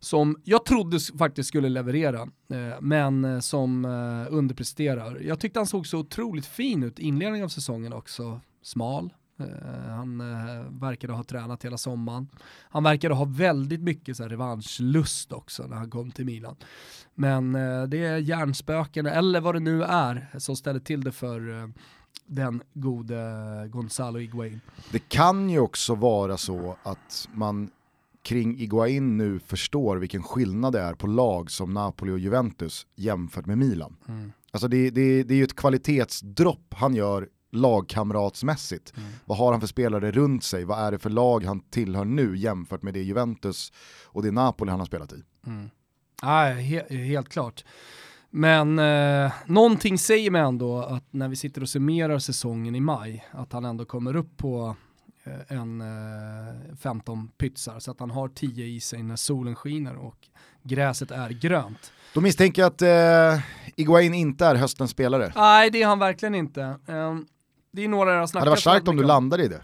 som jag trodde faktiskt skulle leverera, eh, men eh, som underpresterar. Jag tyckte han såg så otroligt fin ut i inledningen av säsongen också. Smal, eh, han eh, verkade ha tränat hela sommaren. Han verkade ha väldigt mycket så här, revanschlust också när han kom till Milan. Men eh, det är hjärnspöken, eller vad det nu är, som ställer till det för den gode Gonzalo Higuain. Det kan ju också vara så att man kring Iguain nu förstår vilken skillnad det är på lag som Napoli och Juventus jämfört med Milan. Alltså det, det, det är ju ett kvalitetsdropp han gör lagkamratsmässigt. Vad har han för spelare runt sig? Vad är det för lag han tillhör nu jämfört med det Juventus och det Napoli han har spelat i? Nej, he helt klart. Men eh, någonting säger mig ändå att när vi sitter och summerar säsongen i maj, att han ändå kommer upp på eh, en eh, 15 pytsar, så att han har 10 i sig när solen skiner och gräset är grönt. Då misstänker jag att eh, Iguain inte är höstens spelare. Nej, det är han verkligen inte. Eh, det är några jag har snackat hade varit starkt om du landade i det.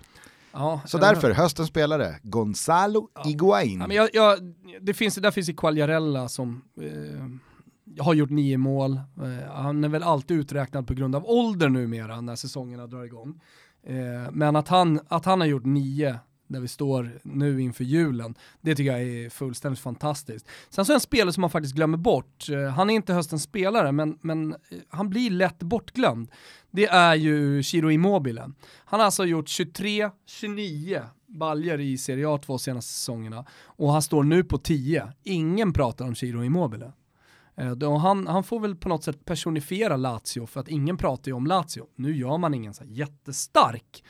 Ja, Så vet därför, höstens spelare, Gonzalo Iguain. Ja, men jag, jag, det finns, där finns ju Quagliarella som eh, har gjort nio mål. Eh, han är väl alltid uträknad på grund av ålder numera när säsongerna drar igång. Eh, men att han, att han har gjort nio där vi står nu inför julen, det tycker jag är fullständigt fantastiskt. Sen så är en spelare som man faktiskt glömmer bort, eh, han är inte höstens spelare, men, men eh, han blir lätt bortglömd. Det är ju Chiro Immobile. Han har alltså gjort 23-29 baljer i Serie A två senaste säsongerna och han står nu på 10. Ingen pratar om Chiro Immobile. Eh, han, han får väl på något sätt personifiera Lazio för att ingen pratar ju om Lazio. Nu gör man ingen så här jättestark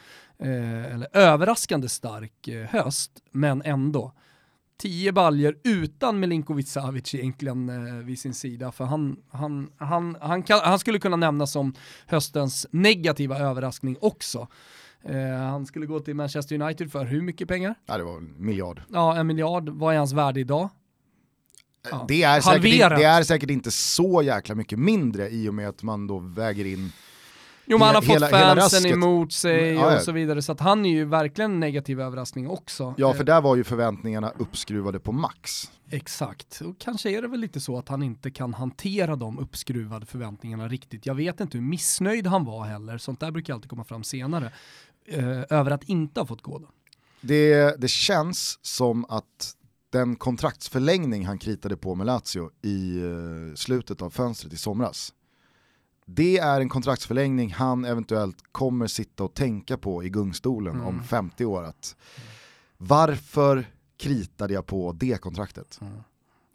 eller överraskande stark eh, höst, men ändå. 10 baljer utan Milinkovic Savic egentligen eh, vid sin sida, för han, han, han, han, kan, han skulle kunna nämnas som höstens negativa överraskning också. Eh, han skulle gå till Manchester United för hur mycket pengar? Ja, det var en miljard. Ja, en miljard. Vad är hans värde idag? Ja, Det, är säkert, det är säkert inte så jäkla mycket mindre i och med att man då väger in Jo men han har Hela- fått fansen emot sig Mm, ja, ja. och så vidare, så att han är ju verkligen en negativ överraskning också. Ja, för Eh, där var ju förväntningarna uppskruvade på max. Exakt, och kanske är det väl lite så att han inte kan hantera de uppskruvade förväntningarna riktigt. Jag vet inte hur missnöjd han var heller, sånt där brukar alltid komma fram senare, eh, över att inte ha fått gå då. Det, det känns som att den kontraktsförlängning han kritade på med Lazio i eh, slutet av fönstret i somras, det är en kontraktsförlängning han eventuellt kommer sitta och tänka på i gungstolen Mm. om 50 år. Att varför kritade jag på det kontraktet? Jag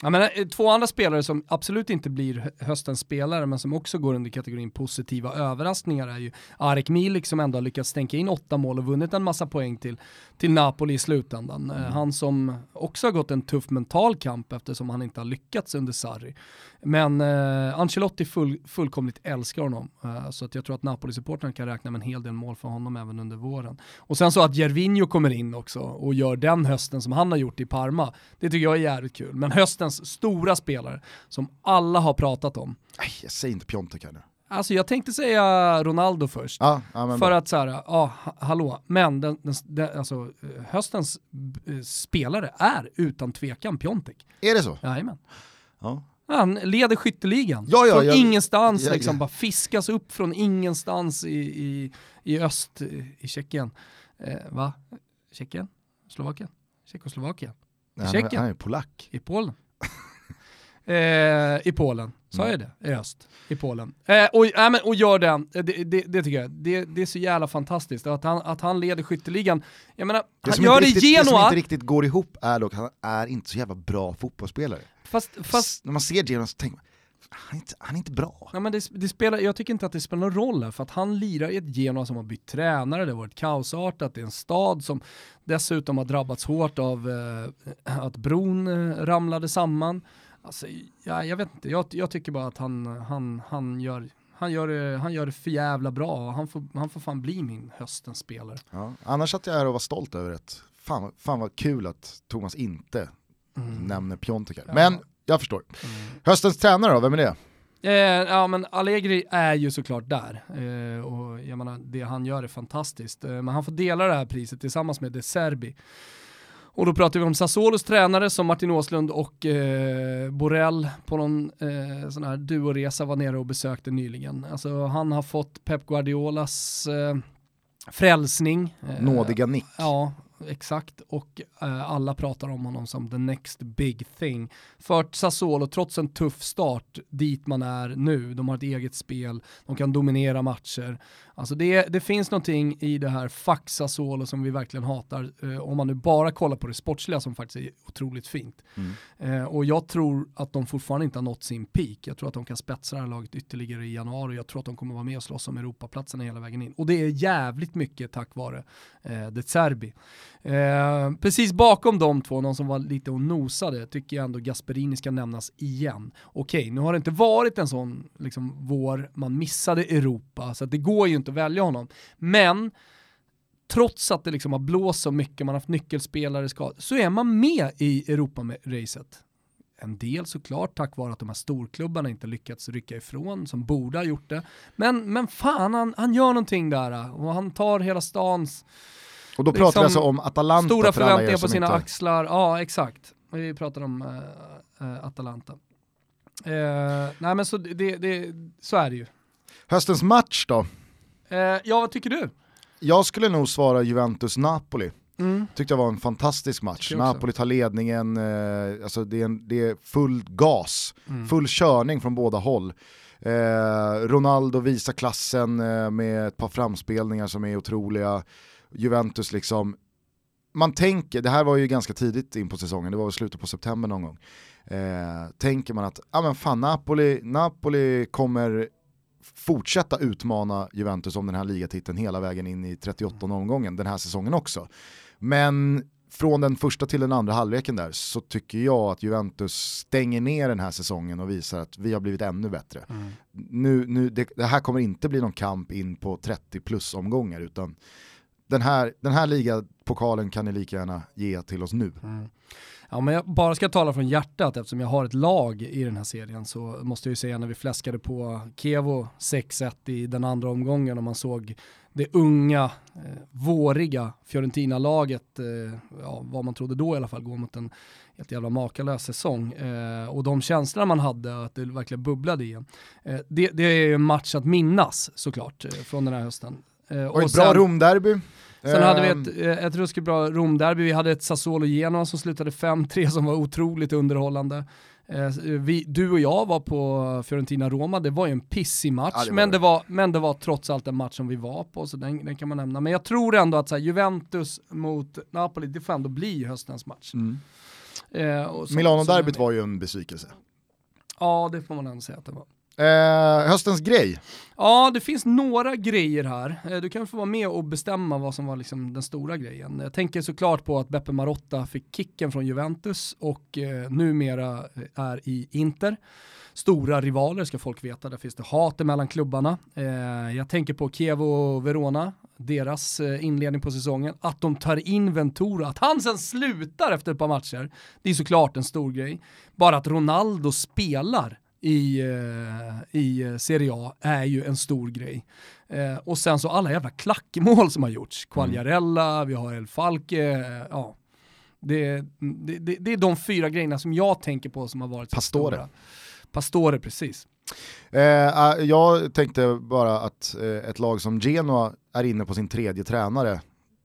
menar, eh, två andra spelare som absolut inte blir hö- höstens spelare men som också går under kategorin positiva överraskningar är ju Arek Milik som ändå har lyckats stänka in åtta mål och vunnit en massa poäng till, till Napoli i slutändan. Eh, Han som också har gått en tuff mental kamp eftersom han inte har lyckats under Sarri. Men eh, Ancelotti full, fullkomligt älskar honom eh, så att jag tror att Napoli-supportrarna kan räkna med en hel del mål för honom även under våren. Och sen så att Gervinho kommer in också och gör den hösten som han har gjort i Parma, det tycker jag är jävligt kul. Men höstens höstens stora spelare som alla har pratat om. Nej, jag säger inte Piontek här nu. Alltså jag tänkte säga Ronaldo först. Ja, men För att så här, ja, ha- hallå, men den, den, den, alltså, eh, höstens eh, spelare är utan tvekan Piontek. Är det så? Jajamän. Ja. Han leder skytteligan. Ja, ja, från jag- ingenstans, jag- liksom, bara fiskas upp från ingenstans i, i, i öst, i, i Tjeckien. Eh, va? Tjeckien? Slovakien? Tjeckoslovakien? Nej, Tjeckien? han är polack. I Polen. eh, I Polen, sa Mm. jag det? I öst. I Polen. Eh, och, äh, men, och gör den, det, det, det tycker jag, det, det är så jävla fantastiskt. Att han, att han leder skytteligan. Jag menar, Det han gör det i riktigt, det som Genoa, inte riktigt går ihop är dock att han är inte så jävla bra fotbollsspelare. fast, fast När man ser Genoa så tänker man, han är inte, han är inte bra. Ja, men det, det spelar, jag tycker inte att det spelar någon roll här, för att han lirar i ett Genoa som har bytt tränare, det har varit kaosartat, det är en stad som dessutom har drabbats hårt av eh, att bron eh, ramlade samman. Alltså, ja, jag vet inte, jag, jag tycker bara att han, han, han, gör, han, gör det, han gör det för jävla bra, han får, han får fan bli min höstens spelare. Ja. Annars satt jag här och var stolt över det. Fan, fan vad kul att Thomas inte Mm. nämner Piontek här. Ja. Men jag förstår. Höstens tränare då, vem är det? Eh, ja men Allegri är ju såklart där eh, och jag menar det han gör är fantastiskt. Eh, men han får dela det här priset tillsammans med De Serbi. Och då pratar vi om Sassuolos tränare som Martin Åslund och eh, Borrell på någon eh, sån här duoresa var nere och besökte nyligen. Alltså han har fått Pep Guardiolas eh, frälsning. Eh, Nådiga Nick. Ja, exakt. Och eh, alla pratar om honom som the next big thing. För Sassuolo, trots en tuff start dit man är nu, de har ett eget spel, de kan dominera matcher. Alltså det, det finns någonting i det här fuck Sassuolo som vi verkligen hatar, eh, om man nu bara kollar på det sportsliga som faktiskt är otroligt fint. Mm. Eh, och jag tror att de fortfarande inte har nått sin peak. Jag tror att de kan spetsa det här laget ytterligare i januari. Jag tror att de kommer vara med och slåss om Europaplatserna hela vägen in. Och det är jävligt mycket tack vare eh, De Serbi. Eh, precis bakom de två, någon som var lite och nosade, tycker jag ändå Gasperini ska nämnas igen. Okej, nu har det inte varit en sån liksom, vår, man missade Europa, så det går ju inte att välja honom. Men trots att det liksom har blåst så mycket, man har haft nyckelspelare skadade, så är man med i Europa-racet. En del såklart tack vare att de här storklubbarna inte lyckats rycka ifrån, som borde ha gjort det. Men, men fan, han, han gör någonting där och han tar hela stans Och då liksom pratar vi alltså om Atalanta stora för förväntningar på sina inte... axlar. Ja, exakt. Vi pratar om eh, Atalanta. Eh, nej men så, det, det, så är det ju. Höstens match då? Eh, ja, vad tycker du? Jag skulle nog svara Juventus-Napoli. Mm. Tyckte jag var en fantastisk match. Napoli tar ledningen, eh, alltså det är, en, det är full gas, Mm. full körning från båda håll. Eh, Ronaldo visar klassen eh, med ett par framspelningar som är otroliga. Juventus liksom, man tänker, det här var ju ganska tidigt in på säsongen, det var väl slutet på september någon gång. Eh, tänker man att, ja men fan Napoli, Napoli kommer fortsätta utmana Juventus om den här ligatiteln hela vägen in i 38 omgången den här säsongen också. Men från den första till den andra halvleken där så tycker jag att Juventus stänger ner den här säsongen och visar att vi har blivit ännu bättre. Nu, nu, det, det här kommer inte bli någon kamp in på 30 plus omgångar utan den här, den här ligapokalen kan ni lika gärna ge till oss nu. Ja, men jag bara ska tala från hjärtat eftersom jag har ett lag i den här serien så måste jag ju säga när vi fläskade på Kevo 6-1 i den andra omgången och man såg det unga, eh, våriga Fiorentina-laget, eh, ja, vad man trodde då i alla fall, gå mot en helt jävla makalös säsong. Eh, och de känslorna man hade, att det verkligen bubblade igen. Eh, det, det är ju en match att minnas såklart eh, från den här hösten. Eh, Och ett bra Romderby. Sen hade vi Ehm, ett, eh, ett ruskigt bra Romderby, vi hade ett Sassuolo-Genoa som slutade 5-3 som var otroligt underhållande. Eh, Vi, du och jag var på Fiorentina-Roma, det var ju en pissig match, Ja, det men, det. var, men det var trots allt en match som vi var på, så den, den kan man nämna. Men jag tror ändå att här, Juventus mot Napoli, det får ändå bli höstens match. Mm. Eh, Milano-derbyt var ju en besvikelse. Ja, det får man ändå säga att det var. Eh, höstens grej, Ja, det finns några grejer här. Eh, du kan få vara med och bestämma vad som var liksom den stora grejen. Jag tänker såklart på att Beppe Marotta fick kicken från Juventus och eh, numera eh, är i Inter. Stora rivaler ska folk veta, där finns det hat mellan klubbarna. Eh, jag tänker på Chievo Verona deras eh, inledning på säsongen, att de tar in Ventura, att han sen slutar efter ett par matcher, det är såklart en stor grej. Bara att Ronaldo spelar i, eh, i Serie A är ju en stor grej. Eh, och sen så alla jävla klackmål som har gjorts. Quagliarella, vi har El Falke, eh, ja. Det, det, det, det är de fyra grejerna som jag tänker på som har varit Pastore. stora. Pastore, precis. Eh, ah, jag tänkte bara att eh, ett lag som Genoa är inne på sin tredje tränare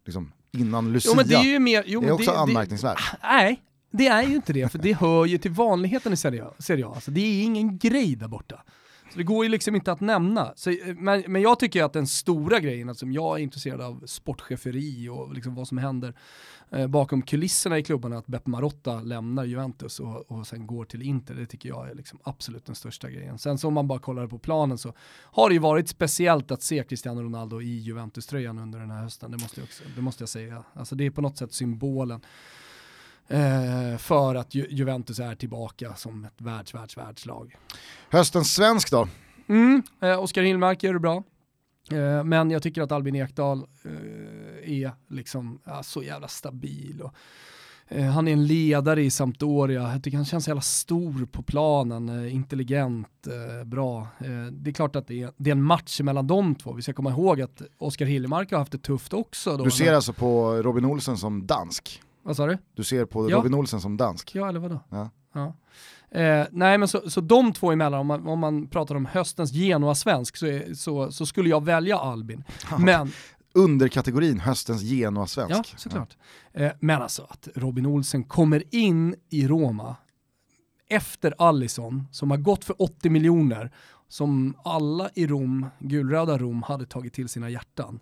liksom, innan Lucia. Jo men det är ju mer... Jo, det är också det, anmärkningsvärt. Nej, det är ju inte det, för det hör ju till vanligheten i Serie A. Serie A. Alltså, det är ingen grej där borta. Så det går ju liksom inte att nämna. Så, eh, men, men jag tycker att den stora grejen, alltså, jag är intresserad av sportcheferi och liksom vad som händer eh, bakom kulisserna i klubbarna, att Beppe Marotta lämnar Juventus och, och sen går till Inter, det tycker jag är liksom absolut den största grejen. Sen så om man bara kollar på planen så har det ju varit speciellt att se Cristiano Ronaldo i Juventus-tröjan under den här hösten, det måste jag, också, det måste jag säga. Alltså det är på något sätt symbolen eh, för att Ju Juventus är tillbaka som ett världs, världs, världslag. Höstens svensk då? Mm, eh, Oskar Hillmark gör det bra. Eh, men jag tycker att Albin Ekdal eh, är liksom ja, så jävla stabil. Och, eh, han är en ledare i Sampdoria, jag tycker han känns så jävla stor på planen, eh, intelligent, bra. Det är klart att det är, det är en match mellan de två, vi ska komma ihåg att Oskar Hillmark har haft det tufft också. Då Du ser alltså på Robin Olsen som dansk? Vad sa du? Du ser på Ja. Robin Olsen som dansk? Ja eller vadå? Ja. Ja. Eh, nej men så, så de två emellan, om man, om man pratar om höstens Genoa-svensk så, är- så, så skulle jag välja Albin. Men, Underkategorin höstens Genoa-svensk. ja såklart. Eh, men alltså att Robin Olsen kommer in i Roma efter Allison som har gått för 80 miljoner som alla i Rom, gulröda Rom, hade tagit till sina hjärtan.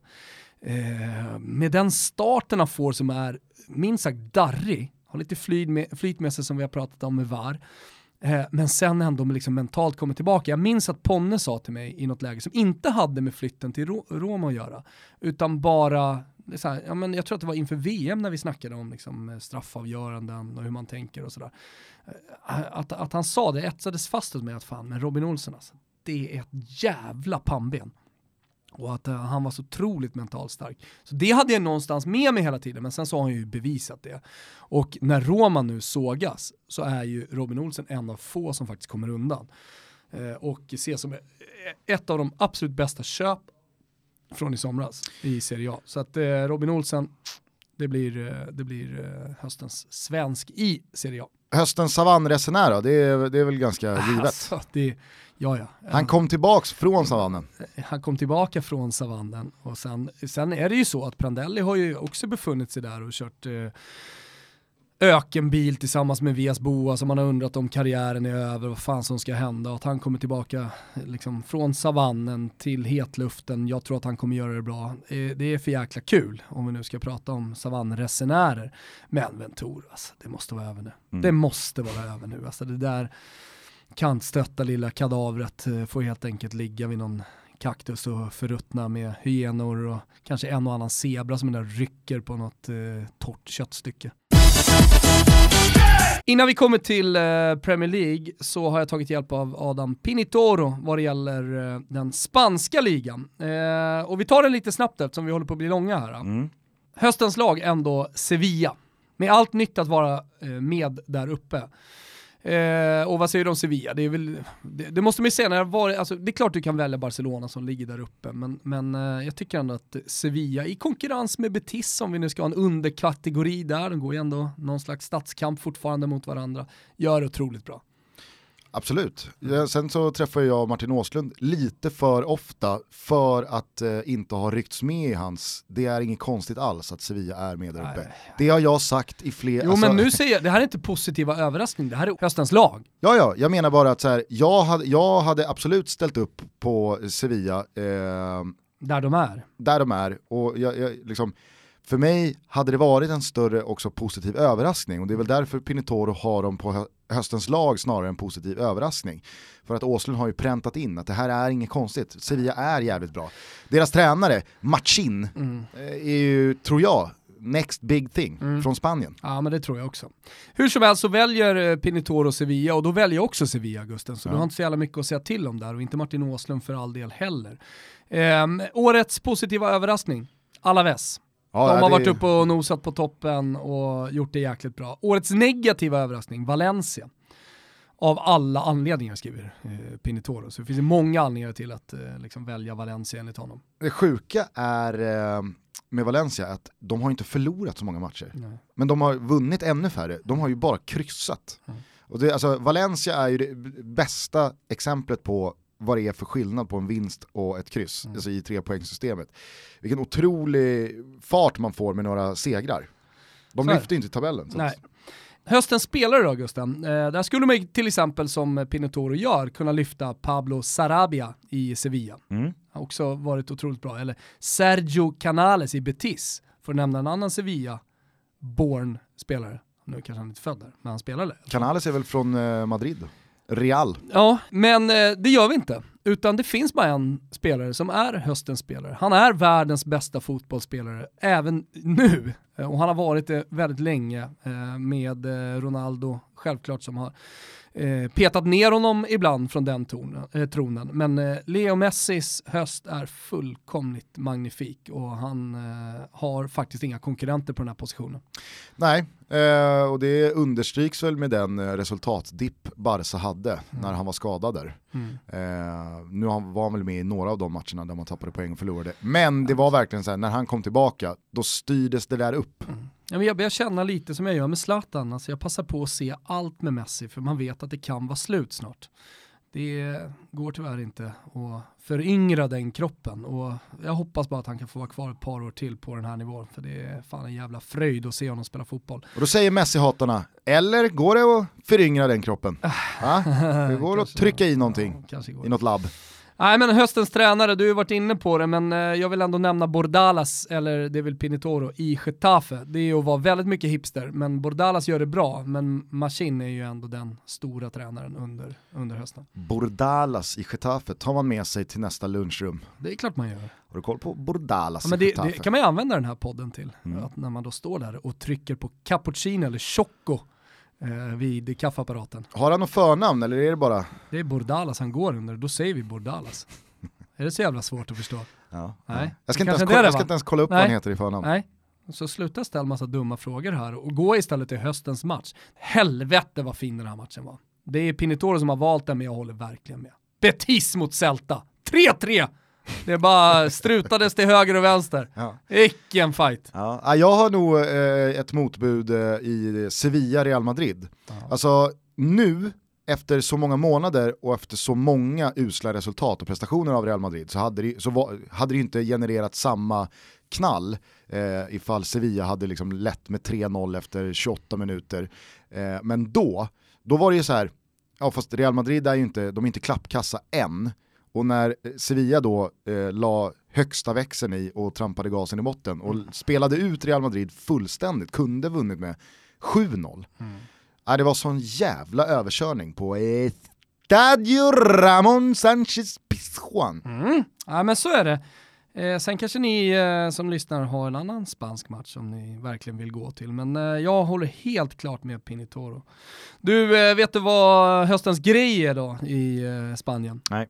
Eh, med den starten han får som är minst sagt darrig, har lite flyt med, flyt med sig som vi har pratat om med VAR, eh, men sen ändå liksom mentalt kommer tillbaka. Jag minns att Ponne sa till mig i något läge som inte hade med flytten till Ro- Roma att göra, utan bara så här, ja, men jag tror att det var inför VM när vi snackade om liksom, eh, straffavgöranden och hur man tänker och sådär. Eh, att, att han sa det etsades fast hos mig att fan, men Robin Olsen alltså, det är ett jävla pannben. Och att eh, han var så otroligt mentalt stark. Så det hade jag någonstans med mig hela tiden, men sen så har han ju bevisat det. Och när Roma nu sågas så är ju Robin Olsen en av få som faktiskt kommer undan. Eh, och ses som ett av de absolut bästa köp från i somras i Serie A. Så att eh, Robin Olsen, det blir, eh, det blir eh, höstens svensk i Serie A. Höstens savannresenär då? Det är, det är väl ganska givet. Alltså, det, ja, ja. Han kom tillbaks från savannen. han kom tillbaka från savannen och sen, sen är det ju så att Prandelli har ju också befunnit sig där och kört eh, ökenbil tillsammans med Vias Boa som man har undrat om karriären är över, vad fan som ska hända och att han kommer tillbaka liksom, från savannen till hetluften. Jag tror att han kommer göra det bra. Det är för jäkla kul om vi nu ska prata om savannresenärer. Men Ventura, alltså, det måste vara över nu. Mm. Det måste vara över nu. Alltså, det där kantstötta lilla kadavret eh, får helt enkelt ligga vid någon kaktus och förruttna med hyenor och kanske en och annan zebra som där rycker på något eh, torrt köttstycke. Innan vi kommer till eh, Premier League så har jag tagit hjälp av Adam Pinitoro vad det gäller eh, den spanska ligan. Och vi tar den lite snabbt eftersom vi håller på att bli långa här. Mm. Höstens lag ändå Sevilla. Med allt nytt att vara med där uppe. Eh, och vad säger du om Sevilla? Det, är väl, det, det måste man ju säga, när var, alltså, det är klart du kan välja Barcelona som ligger där uppe, men, men eh, jag tycker ändå att Sevilla i konkurrens med Betis, om vi nu ska ha en underkategori där, de går ju ändå någon slags statskamp fortfarande mot varandra, gör det otroligt bra. Absolut. Ja, sen så träffar jag Martin Åslund lite för ofta för att eh, inte ha ryckts med i hans, det är inget konstigt alls att Sevilla är med där uppe. Det har jag sagt i fler... Jo alltså- men nu säger jag, det här är inte positiva överraskning, det här är höstens lag. Ja, ja, jag menar bara att så här, jag, hade, jag hade absolut ställt upp på Sevilla eh, Där de är. där de är och jag, jag, liksom, för mig hade det varit en större också positiv överraskning och det är väl därför Pinotoro har dem på höstens lag snarare än positiv överraskning. För att Åslund har ju präntat in att det här är inget konstigt, Sevilla är jävligt bra. Deras tränare, Machin, Mm. eh, är ju, tror jag, next big thing Mm. från Spanien. Ja men det tror jag också. Hur som helst så väljer eh, Pinitoro Sevilla och då väljer jag också Sevilla Gusten, så Ja. du har inte så jävla mycket att säga till om där och inte Martin Åslund för all del heller. Ehm, årets positiva överraskning. Alaves. Ja, De har det- varit uppe och nosat på toppen och gjort det jäkligt bra. Årets negativa överraskning, Valencia. Av alla anledningar skriver eh, Pinitoro. Så det finns ju många anledningar till att eh, liksom välja Valencia enligt honom. Det sjuka är eh, med Valencia att de har inte förlorat så många matcher. Nej. Men de har vunnit ännu färre, de har ju bara kryssat. Mm. Och det, alltså, Valencia är ju det bästa exemplet på vad det är för skillnad på en vinst och ett kryss, Mm. alltså i trepoängssystemet. Vilken otrolig fart man får med några segrar. De Så lyfter inte i tabellen. Nej. Höstens spelare då Gusten? Eh, där skulle man ju till exempel som Pinotoro gör kunna lyfta Pablo Sarabia i Sevilla. Mm. Har också varit otroligt bra. Eller Sergio Canales i Betis, för att nämna en annan Sevilla-born spelare. Nu kanske han inte är född där, men han spelade. Canales är väl från eh, Madrid? Real. Ja, men eh, det gör vi inte. Utan det finns bara en spelare som är höstens spelare. Han är världens bästa fotbollsspelare även nu. Eh, och han har varit det väldigt länge eh, med Ronaldo, självklart som har eh, petat ner honom ibland från den eh, tronen. Men eh, Leo Messis höst är fullkomligt magnifik och han har faktiskt inga konkurrenter på den här positionen. Nej, och det understryks väl med den resultatdipp Barca hade när han var skadad där. Eh, nu var han väl med i några av de matcherna där man tappade poäng och förlorade. Men det var verkligen så här, när han kom tillbaka, då styrdes det där upp. Ja, men jag börjar känna lite som jag gör med Zlatan, alltså jag passar på att se allt med Messi för man vet att det kan vara slut snart. Det går tyvärr inte att föryngra den kroppen och jag hoppas bara att han kan få vara kvar ett par år till på den här nivån för det är fan en jävla fröjd att se honom spela fotboll. Och då säger Messi-hatarna, eller går det att föryngra den kroppen? Va? Det går att trycka i någonting går. i något labb. Nej men höstens tränare, du har ju varit inne på det, men eh, jag vill ändå nämna Bordalas, eller det är väl Pinitoro, i Getafe. Det är ju att vara väldigt mycket hipster, men Bordalas gör det bra, men Machin är ju ändå den stora tränaren under, under hösten. Bordalas i Getafe tar man med sig till nästa lunchrum. Det är klart man gör. Har du koll på Bordalas Ja, men i det, det kan man ju använda den här podden till. Mm. Att när man då står där och trycker på cappuccino eller choco eh, vid kaffeapparaten. Har han något förnamn eller är det bara... Det är Bordalas han går under, då säger vi Bordalas. är det så jävla svårt att förstå? Ja. Nej. Jag ska, inte ens, kolla, jag ska inte ens kolla upp vad Nej. han heter i förnamn. Nej. Så sluta ställa massa dumma frågor här och gå istället till höstens match. Helvete vad fin den här matchen var. Det är Pinitoro som har valt den men jag håller verkligen med. Betis mot Celta. 3-3! Det bara strutades till höger och vänster. Ja. Vilken fight. Ja, ja, jag har nog eh, ett motbud eh, i Sevilla-Real Madrid. Alltså nu, efter så många månader och efter så många usla resultat och prestationer av Real Madrid så hade det, så var, hade det inte genererat samma knall eh, ifall Sevilla hade liksom lett med 3-0 efter 28 minuter. Eh, men då, då var det ju så här, ja fast Real Madrid är ju inte, de är inte klappkassa än. Och när eh, Sevilla då eh, la högsta växeln i och trampade gasen i botten och spelade ut Real Madrid fullständigt, kunde vunnit med 7-0. Ja, det var sån jävla överkörning på Estadio Ramon Sanchez Pizjuan. Mm. Ja men så är det. Eh, sen kanske ni eh, som lyssnar har en annan spansk match som ni verkligen vill gå till. Men eh, jag håller helt klart med Pinitoro. Du, eh, vet du vad höstens grej är då i eh, Spanien? Nej.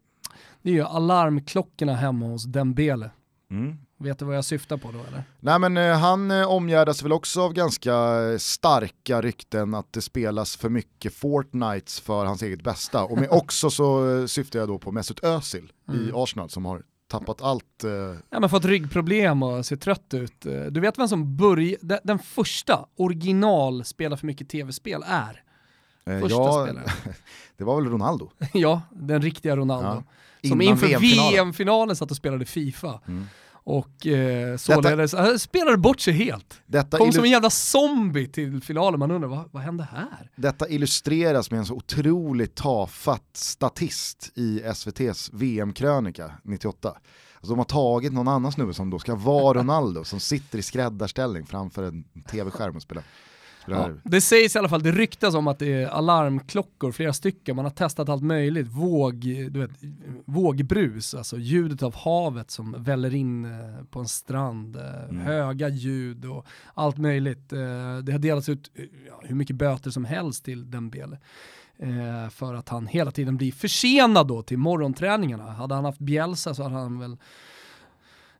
Det är ju alarmklockorna hemma hos Dembele. Mm. Vet du vad jag syftar på då eller? Nej men eh, han eh, omgärdas väl också av ganska eh, starka rykten att det spelas för mycket Fortnites för hans eget bästa. Och med också så eh, syftar jag då på Mesut Özil i Arsenal som har tappat allt. Eh, Ja men fått ryggproblem och ser trött ut. Du vet vem som började, den, första original spela för mycket tv-spel är? Första ja, spelaren. det var väl Ronaldo. ja, den riktiga Ronaldo. Ja. Som Innan inför VM-finalen. VM-finalen satt och spelade FIFA. Mm. Och eh, således, han spelade bort sig helt. Detta, Kom som en jävla zombie till finalen, man undrar vad, vad hände här? detta illustreras med en så otroligt tafatt statist i SVTs VM-krönika 98. Alltså de har tagit någon annan snubbe som då ska vara Ronaldo som sitter i skräddarställning framför en tv-skärm och spelar. Ja. Det sägs i alla fall, det ryktas om att det är alarmklockor, flera stycken, man har testat allt möjligt, Våg, du vet, vågbrus, alltså ljudet av havet som väller in eh, på en strand, eh, höga ljud och allt möjligt. Eh, Det har delats ut ja, hur mycket böter som helst till Dembele. För att han hela tiden blir försenad då till morgonträningarna. Hade han haft Bielsa så hade han väl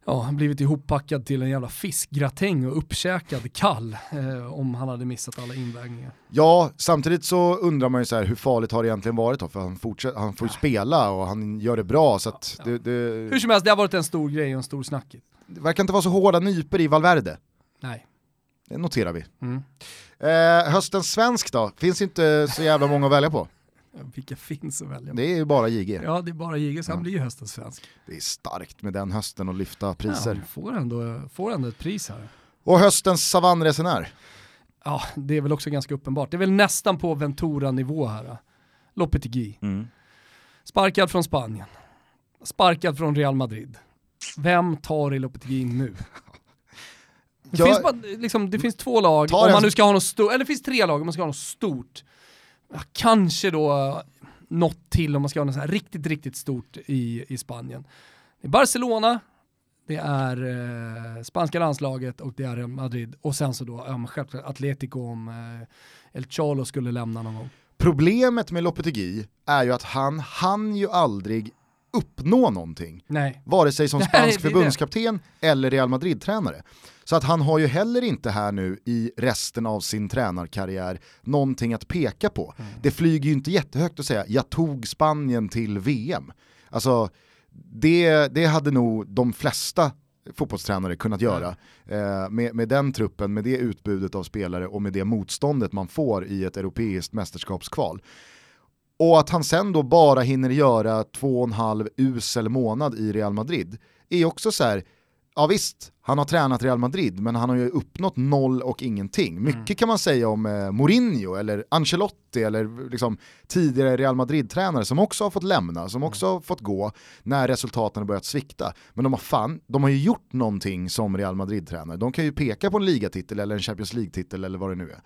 ja, blivit ihoppackad till en jävla fiskgratäng och uppkäkad kall eh, om han hade missat alla invägningar. Ja, samtidigt så undrar man ju så här, hur farligt har det egentligen varit då? För han, fortsätter, han får ju spela och han gör det bra så att det, det, Hur som helst, det har varit en stor grej och en stor snackis. det verkar inte vara så hårda nyper i Valverde. Nej. Det noterar vi. Mm. Eh, höstens svensk då? Finns inte så jävla många att välja på. Vilka finns att välja Det är ju bara JG. Ja, det är bara Jigge, så han Ja. blir ju höstens svensk. Det är starkt med den hösten att lyfta Ja, priser. han får ändå, får ändå ett pris här. Och höstens savannresenär. Ja, det är väl också ganska uppenbart. Det är väl nästan på Ventura-nivå här. Lopetegui. Sparkad från Spanien. Sparkad från Real Madrid. Vem tar i Lopetegui nu? Det, Jag- finns bara, liksom, det finns två lag, om man nu ska ha något stort, eller det finns tre lag om man ska ha något stort. Ja, kanske då något till om man ska ha något så här riktigt, riktigt stort i, i Spanien. Det är Barcelona, det är eh, spanska landslaget och det är Madrid. Och sen så då, ja, självklart Atletico om eh, El Cholo skulle lämna någon gång. Problemet med Lopetegui är ju att han hann ju aldrig uppnå någonting. Nej. Vare sig som spansk förbundskapten eller Real Madrid-tränare. Så att han har ju heller inte här nu i resten av sin tränarkarriär någonting att peka på. Mm. Det flyger ju inte jättehögt att säga jag tog Spanien till VM. Alltså det, det hade nog de flesta fotbollstränare kunnat göra eh, med, med den truppen, med det utbudet av spelare och med det motståndet man får i ett europeiskt mästerskapskval. Och att han sen då bara hinner göra två och en halv usel månad i Real Madrid är också så här, ja visst, han har tränat Real Madrid men han har ju uppnått noll och ingenting. Mycket kan man säga om eh, Mourinho eller Ancelotti eller liksom tidigare Real Madrid-tränare som också har fått lämna, som också har fått gå när resultaten har börjat svikta. Men de har fan, de har ju gjort någonting som Real Madrid-tränare. De kan ju peka på en ligatitel eller en Champions League-titel eller vad det nu är.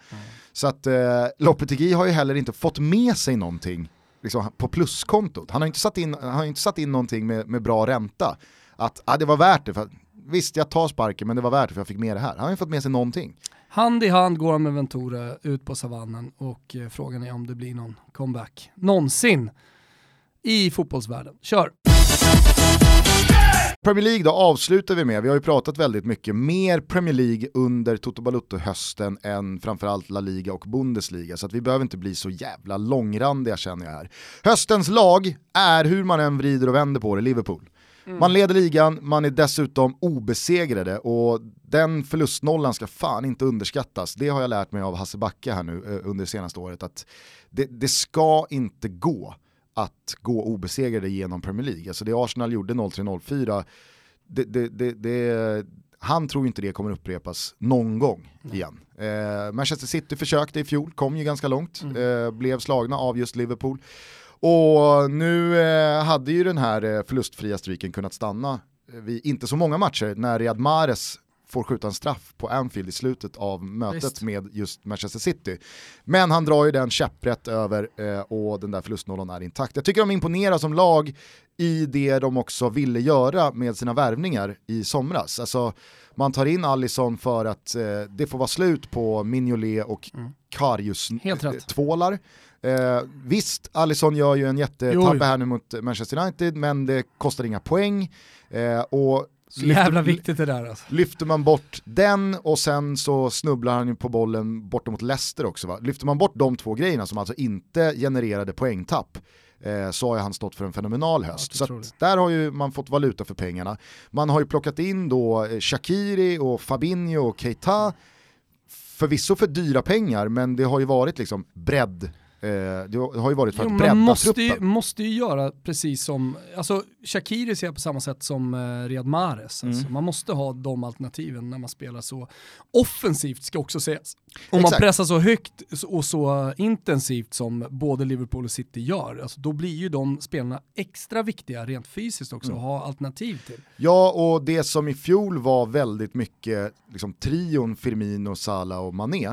Så att eh, Lopetegui har ju heller inte fått med sig någonting liksom, på pluskontot. Han har inte satt in, han har inte satt in någonting med, med bra ränta. Att ah, det var värt det, för visst jag tar sparken men det var värt det för jag fick med det här. Han har ju fått med sig någonting. Hand i hand går han med Ventura ut på savannen och eh, frågan är om det blir någon comeback någonsin i fotbollsvärlden. Kör! Premier League då avslutar vi med, vi har ju pratat väldigt mycket mer Premier League under Toto Balutto-hösten än framförallt La Liga och Bundesliga, så att vi behöver inte bli så jävla långrandiga känner jag här. Höstens lag är, hur man än vrider och vänder på det, Liverpool. Man leder ligan, man är dessutom obesegrade och den förlustnollan ska fan inte underskattas. Det har jag lärt mig av Hasse Backe här nu eh, under det senaste året, att det, det ska inte gå att gå obesegrade genom Premier League. Alltså det Arsenal gjorde 0-3-0-4, det, det, det, han tror inte det kommer upprepas någon gång igen. Eh, Manchester City försökte i fjol, kom ju ganska långt, eh, blev slagna av just Liverpool. Och nu eh, hade ju den här eh, förlustfria streaken kunnat stanna eh, vid inte så många matcher när Riyad Mahrez får skjuta en straff på Anfield i slutet av mötet Visst. med just Manchester City. Men han drar ju den käpprätt över eh, och den där förlustnollan är intakt. Jag tycker de imponerar som lag i det de också ville göra med sina värvningar i somras. Alltså, man tar in Allison för att eh, det får vara slut på Mignolet och Mm. Rätt. eh. Eh, visst, Allison gör ju en jättetabbe här nu mot Manchester United, men det kostar inga poäng. Eh, och Så jävla viktigt det där alltså. Lyfter man bort den och sen så snubblar han ju på bollen borta mot Leicester också va? Lyfter man bort de två grejerna som alltså inte genererade poängtapp eh, så har ju han stått för en fenomenal höst. det så där har ju man fått valuta för pengarna. Man har ju plockat in då eh, Shakiri och Fabinho och Keita, förvisso för dyra pengar men det har ju varit liksom bredd, det har ju varit för Jo, att bredda måste ju, truppen. måste ju göra precis som, alltså Shakiri ser jag på samma sätt som uh, Riyad Mahrez. Alltså, Mm. Man måste ha de alternativen när man spelar så offensivt ska också sägas. Om man pressar så högt och så intensivt som både Liverpool och City gör, alltså, då blir ju de spelarna extra viktiga rent fysiskt också Mm. att ha alternativ till. Ja, och det som i fjol var väldigt mycket liksom, trion Firmino, Salah och Mané,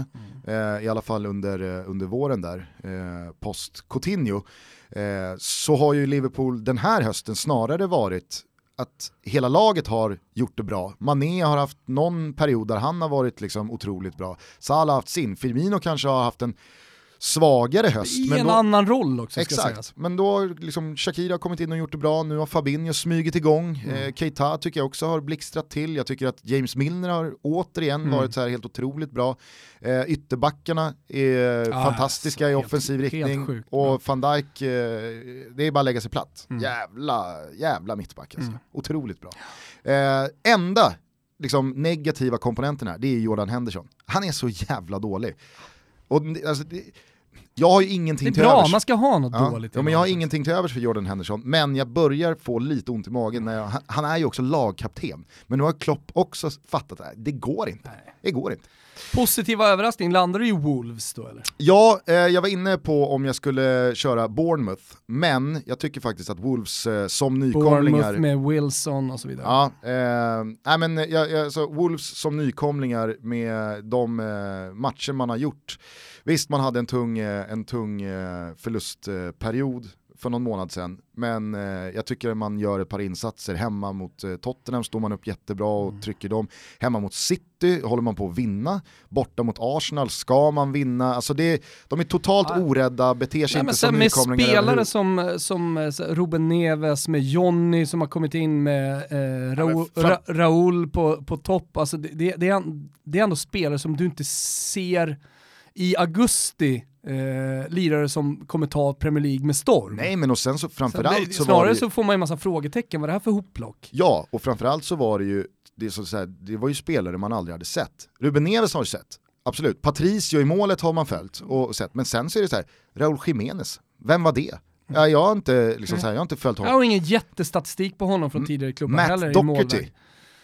eh, i alla fall under, eh, under våren där, eh, Eh, post Coutinho, eh, så har ju Liverpool den här hösten snarare varit att hela laget har gjort det bra. Mané har haft någon period där han har varit liksom otroligt bra. Salah har haft sin, Firmino kanske har haft en svagare höst. I men en då, annan roll också ska Exakt, sägas. men då har liksom Shakira kommit in och gjort det bra, nu har Fabinho smugit igång, Mm. eh, Keita tycker jag också har blixtrat till, jag tycker att James Milner har återigen Mm. varit så här helt otroligt bra. Eh, ytterbackarna är Ja, fantastiska i helt- offensiv helt riktning sjukt och van Dijk, eh, det är bara att lägga sig platt. Mm. Jävla, jävla mittback alltså. Mm. Otroligt bra. Eh, enda liksom, negativa komponenten här, det är Jordan Henderson. Han är så jävla dålig. Och, alltså, det, jag har ju ingenting Det är till bra, övers. man ska ha något Ja, dåligt. ja, men jag har ingenting till övers för Jordan Henderson, men jag börjar få lite ont i magen. När jag, han, är ju också lagkapten, men nu har Klopp också fattat att det går inte. Det går inte. Positiva överraskning, landar du i Wolves då eller? Ja, eh, jag var inne på om jag skulle köra Bournemouth, men jag tycker faktiskt att Wolves eh, som nykomlingar Bournemouth med Wilson och så vidare. Ja, eh, nej men jag, jag, så Wolves som nykomlingar med de eh, matcher man har gjort. Visst, man hade en tung, eh, en tung eh, förlustperiod för någon månad sedan, men eh, jag tycker man gör ett par insatser. Hemma mot eh, Tottenham står man upp jättebra och Mm. trycker dem. Hemma mot City håller man på att vinna. Borta mot Arsenal ska man vinna. Alltså det, de är totalt Ja. orädda, beter sig Nej, inte som med nykomlingar spelare överhuvud- som, som eh, Ruben Neves, med Jonny som har kommit in med eh, Raul, Ja, Ra, Raul på, på topp. Alltså det, det, det, är, det är ändå spelare som du inte ser i augusti, eh, lirare som kommer ta Premier League med storm. Nej men och sen så framförallt det, så var snarare det så får man ju massa frågetecken, vad är det här för hopplock? Ja, och framförallt så var det ju, det, är så, här, det var ju spelare man aldrig hade sett. Ruben Neves har ju sett, absolut. Patricio i målet har man följt och sett, men sen så är det så här, Raúl Jiménez, vem var det? Ja, jag, har inte, liksom så här, jag har inte följt Jag honom. har ingen jättestatistik på honom från tidigare klubbar Matt heller i Doherty, målväg.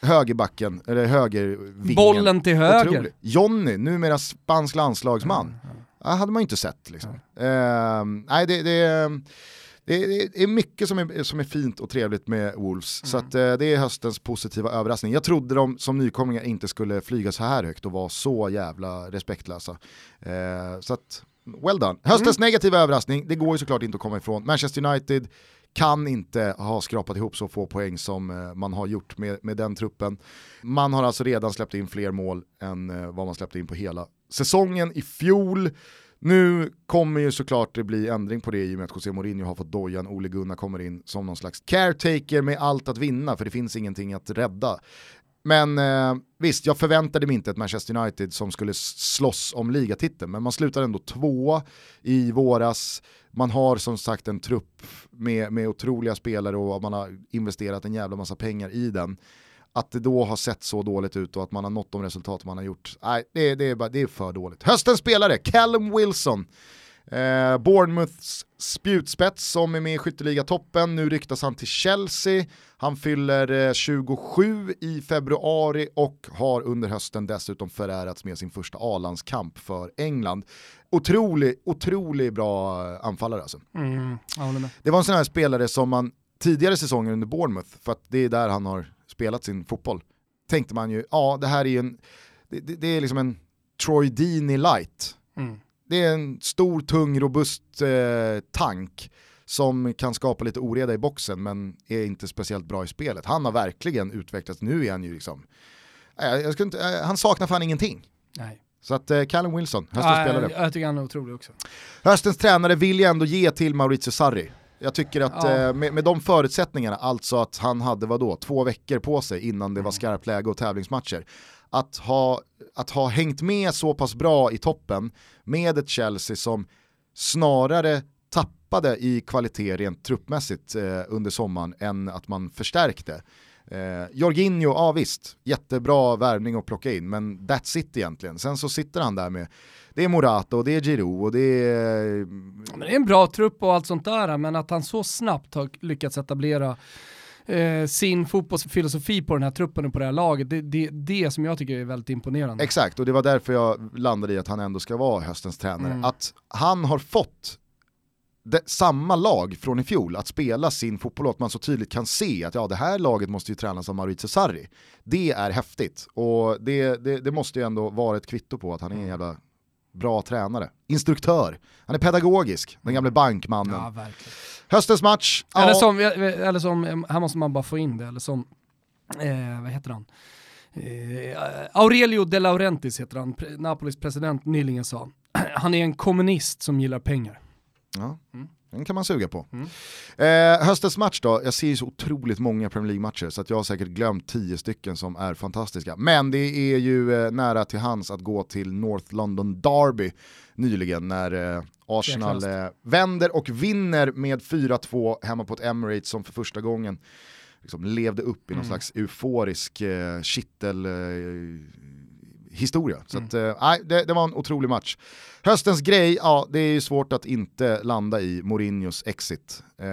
högerbacken, eller högervingen. Bollen till höger. Otrolig. Jonny, numera spansk landslagsman. Ja, hade man ju inte sett liksom. Ehm, nej, det, det, det, det är mycket som är, som är fint och trevligt med Wolves. Så att, eh, det är höstens positiva överraskning. Jag trodde de som nykomlingar inte skulle flyga så här högt och vara så jävla respektlösa. Eh, så att, well done. Höstens negativa överraskning, det går ju såklart inte att komma ifrån. Manchester United kan inte ha skrapat ihop så få poäng som eh, man har gjort med, med den truppen. Man har alltså redan släppt in fler mål än eh, vad man släppte in på hela säsongen i fjol. Nu kommer ju såklart det bli ändring på det i och med att José Mourinho har fått dojan, Ole Gunnar kommer in som någon slags caretaker med allt att vinna för det finns ingenting att rädda. Men eh, visst, jag förväntade mig inte ett Manchester United som skulle slåss om ligatiteln, men man slutar ändå tvåa i våras. Man har som sagt en trupp med, med otroliga spelare och man har investerat en jävla massa pengar i den. Att det då har sett så dåligt ut och att man har nått de resultat man har gjort, nej, det, det, är, bara, det är för dåligt. Höstens spelare, Callum Wilson. Eh, Bournemouths spjutspets som är med i skytteligatoppen, nu ryktas han till Chelsea. Han fyller eh, 27 i februari och har under hösten dessutom förärats med sin första A-landskamp för England. Otrolig, otrolig bra eh, anfallare alltså. Mm. Det var en sån här spelare som man tidigare säsonger under Bournemouth, för att det är där han har spelat sin fotboll, tänkte man ju, ja det här är ju en, det, det, det är liksom en Troy Deeney light. Mm. Det är en stor, tung, robust eh, tank som kan skapa lite oreda i boxen men är inte speciellt bra i spelet. Han har verkligen utvecklats, nu är han ju liksom, eh, jag skulle inte, eh, han saknar fan ingenting. Nej. Så att eh, Callum Wilson, höstens Ja, spelare. jag, jag tycker han är otrolig också. Höstens tränare vill jag ändå ge till Maurizio Sarri. Jag tycker att Ja. eh, med, med de förutsättningarna, alltså att han hade vadå, två veckor på sig innan det var skarpt läge och tävlingsmatcher. Att ha, att ha hängt med så pass bra i toppen med ett Chelsea som snarare tappade i kvalitet rent truppmässigt eh, under sommaren än att man förstärkte. Eh, Jorginho, ja visst, jättebra värvning att plocka in, men that's it egentligen. Sen så sitter han där med, det är Morata och det är Giroud och det är... Men det är en bra trupp och allt sånt där, men att han så snabbt har lyckats etablera eh, sin fotbollsfilosofi på den här truppen och på det här laget, det är det, det som jag tycker är väldigt imponerande. Exakt, och det var därför jag landade i att han ändå ska vara höstens tränare. Mm. Att han har fått det, samma lag från i fjol att spela sin fotboll att man så tydligt kan se att ja, det här laget måste ju tränas av Maurizio Sarri. Det är häftigt och det, det, det måste ju ändå vara ett kvitto på att han är en jävla bra tränare. Instruktör, han är pedagogisk, den gamle bankmannen. Ja. Höstens match, Eller, ja, som, eller som, här måste man bara få in det, eller som, eh, vad heter han? Eh, Aurelio De Laurentiis heter han, Napolis president nyligen sa. han är en kommunist som gillar pengar. Ja, Mm. den kan man suga på. Mm. Eh, höstens match då, jag ser ju så otroligt många Premier League-matcher så att jag har säkert glömt tio stycken som är fantastiska. Men det är ju eh, nära till hands att gå till North London Derby nyligen när eh, Arsenal eh, vänder och vinner med 4-2 hemma på ett Emirates som för första gången liksom levde upp i någon Mm. slags euforisk eh, kittel eh, historia. Så Mm. att, eh, det, det var en otrolig match. Höstens grej, ja det är ju svårt att inte landa i Mourinhos exit. Eh,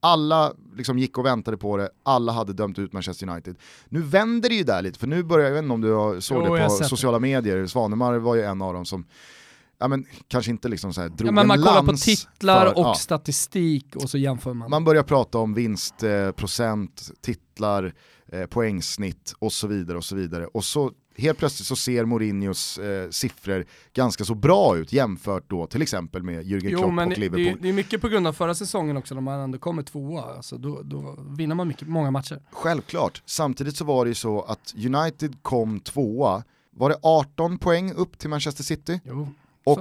alla liksom gick och väntade på det, alla hade dömt ut Manchester United. Nu vänder det ju där lite, för nu börjar, jag vet inte om du såg Jo, det på sociala medier, Svanemar var ju en av dem som Ja, men, kanske inte liksom så här, drog Ja, men man kollar på titlar för- och ja. statistik och så jämför man. Man börjar prata om vinstprocent, eh, titlar, eh, poängsnitt och så vidare och så vidare. Och så helt plötsligt så ser Mourinhos eh, siffror ganska så bra ut jämfört då till exempel med Jürgen Jo, Klopp men och Liverpool. det, det är mycket på grund av förra säsongen också när man ändå kommer tvåa. Alltså, då, då vinner man mycket, många matcher. Självklart, samtidigt så var det ju så att United kom tvåa, var det 18 poäng upp till Manchester City? Jo, Och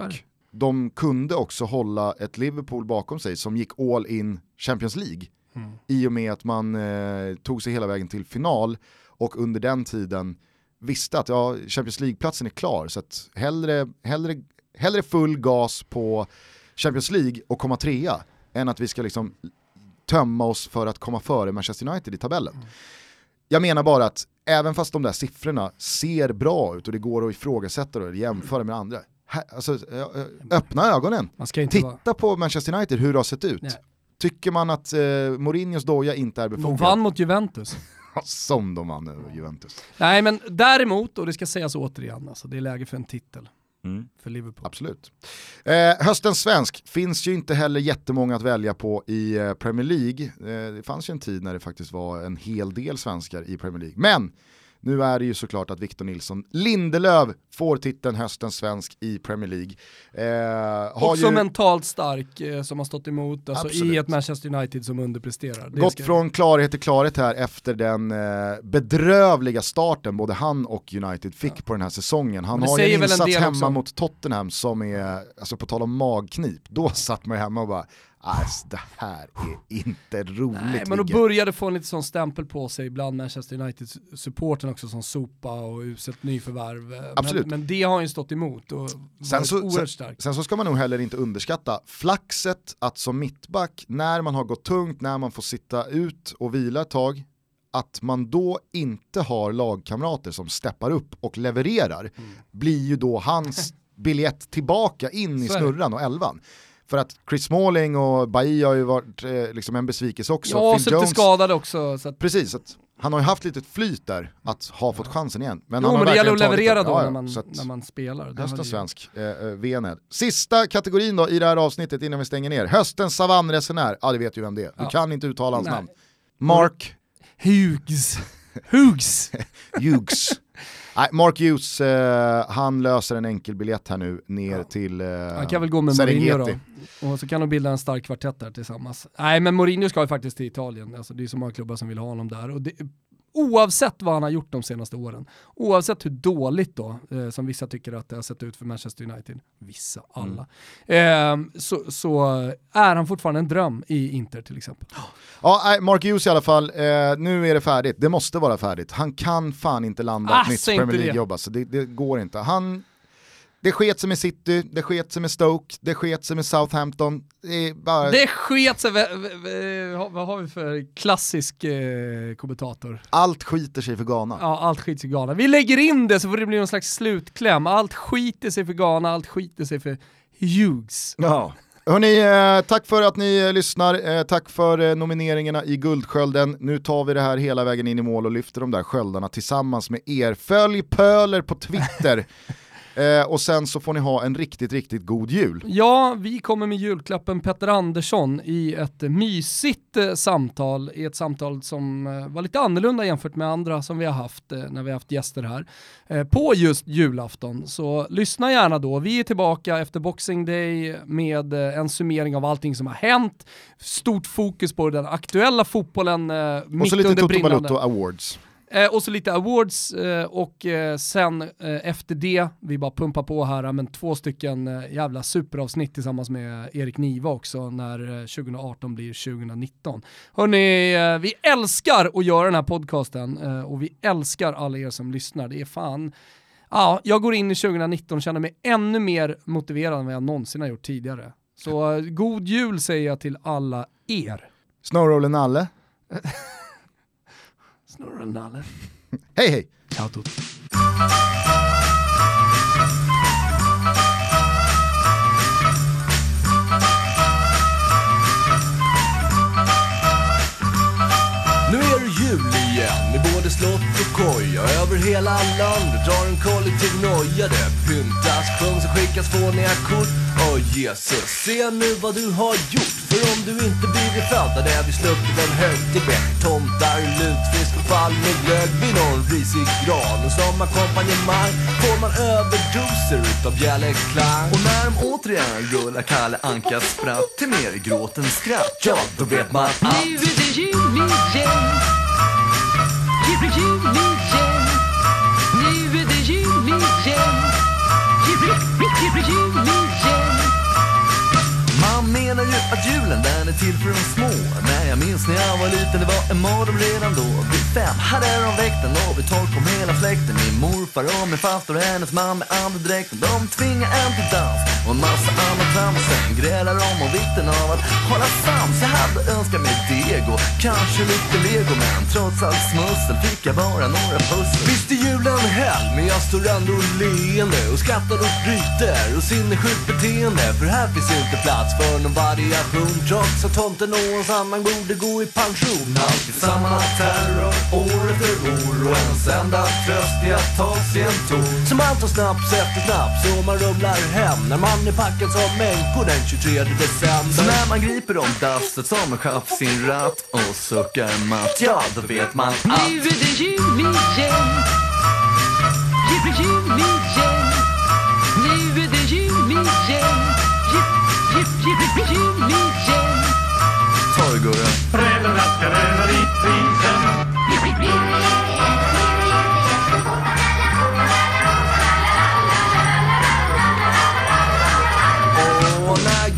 de kunde också hålla ett Liverpool bakom sig som gick all in Champions League. Mm. I och med att man eh, tog sig hela vägen till final och under den tiden visste att ja, Champions League-platsen är klar. Så att hellre, hellre, hellre full gas på Champions League och komma trea än att vi ska liksom tömma oss för att komma före Manchester United i tabellen. Jag menar bara att även fast de där siffrorna ser bra ut och det går att ifrågasätta och jämföra med andra, här, alltså, öppna ögonen. Inte vara... Titta på Manchester United, hur det har sett ut. Nej. Tycker man att eh, Mourinhos doja inte är De befogad? vann mot Juventus. Som de vann över Juventus. Nej men däremot, och det ska sägas återigen, alltså, det är läge för en titel för Liverpool. Absolut. Eh, höstens svensk finns ju inte heller jättemånga att välja på i eh, Premier League. Eh, det fanns ju en tid när det faktiskt var en hel del svenskar i Premier League. Men nu är det ju såklart att Victor Nilsson Lindelöf får titeln höstens svensk i Premier League. Eh, Också ju mentalt stark eh, som har stått emot, alltså, Absolut. i ett Manchester United som underpresterar. Det gått ska- från klarhet till klarhet här efter den eh, bedrövliga starten både han och United fick på den här säsongen. Han har ju en en insats del hemma också. mot Tottenham som är, alltså på tal om magknip, då satt man ju hemma och bara Alltså, det här är inte roligt. Nej, men då Vigge." började få en lite sån stämpel på sig bland Manchester United-supporten också som sopa och uselt nyförvärv. Absolut. Men, men det har ju stått emot och Sen så- oerhört stark. Sen så ska man nog heller inte underskatta flaxet att som mittback, när man har gått tungt, när man får sitta ut och vila ett tag, att man då inte har lagkamrater som steppar upp och levererar, Mm. blir ju då hans biljett tillbaka in i snurran och elvan. För att Chris Smalling och Bailly har ju varit eh, liksom en besvikelse också. Ja, Phil så lite skadad också. Så att, Precis, att han har ju haft lite flyt där att ha fått chansen igen. Men jo, han har men det gäller att leverera då Ja, när, man, så när man spelar. Det- svensk, eh, eh, VNL. Sista kategorin då i det här avsnittet innan vi stänger ner. Höstens savannresenär, ja det vet ju vem det är. Du Ja. kan inte uttala hans Nej. namn. Mark Hughes. Hughes. Hughes. Nej, Mark Hughes, eh, han löser en enkel biljett här nu ner till eh, Han kan väl gå med Mourinho då. Och så kan de bilda en stark kvartett där tillsammans. Nej men Mourinho ska ju faktiskt till Italien, alltså, det är så många klubbar som vill ha honom där. Och det, oavsett vad han har gjort de senaste åren, oavsett hur dåligt då, eh, som vissa tycker att det har sett ut för Manchester United, vissa, alla, eh, så, så är han fortfarande en dröm i Inter till exempel. Ja, Mark Hughes i alla fall, eh, nu är det färdigt, det måste vara färdigt. Han kan fan inte landa Ah, ett nytt Premier. League-jobb, alltså. det, det går inte. Han, det sket sig med City, det sket sig med Stoke, det sket sig med Southampton. Det bara... Det sket sig, vad har vi för klassisk eh, kommentator? Allt skiter sig för Ghana. Ja, allt skiter sig för Ghana. Vi lägger in det så får det bli någon slags slutkläm. Allt skiter sig för Ghana, allt skiter sig för Hughes. Ja. Hörrni, eh, tack för att ni eh, lyssnar, eh, tack för nomineringarna i Guldskölden. Nu tar vi det här hela vägen in i mål och lyfter de där sköldarna tillsammans med er. Följ Pöler på Twitter eh, och sen så får ni ha en riktigt, riktigt god jul. Ja, vi kommer med julklappen Petter Andersson i ett mysigt eh, samtal, i ett samtal som eh, var lite annorlunda jämfört med andra som vi har haft eh, när vi har haft gäster här, eh, på just julafton. Så lyssna gärna då. Vi är tillbaka efter Boxing Day med eh, en summering av allting som har hänt, stort fokus på den aktuella fotbollen eh, Och mitt så lite under Toto brinnande. Balotto Awards. Eh, och så lite awards eh, och eh, sen eh, efter det, vi bara pumpar på här, men två stycken eh, jävla superavsnitt tillsammans med Erik Niva också när eh, 2018 blir 2019. Hörni, eh, vi älskar att göra den här podcasten eh, och vi älskar alla er som lyssnar. Det är fan, ja, jag går in i 2019 och känner mig ännu mer motiverad än vad jag någonsin har gjort tidigare. Så eh, god jul säger jag till alla er. Snowroller Nalle, Snurra nalle. hej hej! Ciao tutti. Nu är det jul igen i både slott och koja Över hela landet drar en kollektiv noja Det pyntas, sjungs och skickas fåniga kort Åh Jesus, se nu vad du har gjort för om du inte blivit född hade vi sluppit en högtid med Tomtar, lutfisk och fall med glögg vid någon risig gran. Och som ackompanjemang får man överdoser utav bjällerklang Och när de återigen rullar Kalle Ankas spratt till mer gråt än skratt Ja, då vet man att julen den är till för de små. Men jag minns när jag var liten, det var en mardröm redan då. Vid fem hade de väckt en och vid tolv kom hela släkten. Min morfar och min faster och hennes man med andedräkten De tvingade en till dans och en massa annat trams. Sen grälade de om vikten av att hålla sams. Jag hade önskat mig deg och kanske lite lego Men trots allt smussel fick jag bara några pussel. Visst är julen helg men jag står ändå leende och skrattar och bryter och sinnessjukt beteende. För här finns inte plats för någon variation. Trots att tomten och hans annan borde gå i pension. Alltid samma terror år efter år och ens enda tröst är att ta sig en ton. Som man tar snaps efter snaps och man rumlar hem När man är packad som på den 23 december. Så när man griper om dasset som en chef sin ratt och suckar matt Ja, då vet man att Nu är det jul igen. Jul, jul igen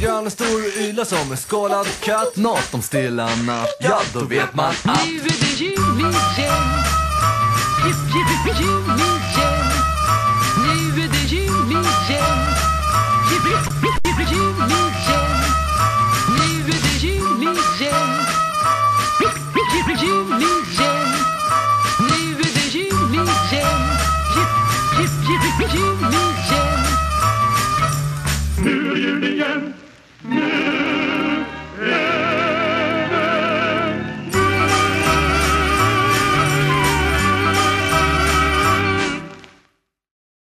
Och stor grannen och som en skalad katt. Nåt om stilla natt. Ja, då vet man att Nu är det jul igen. Jul, jul, jul igen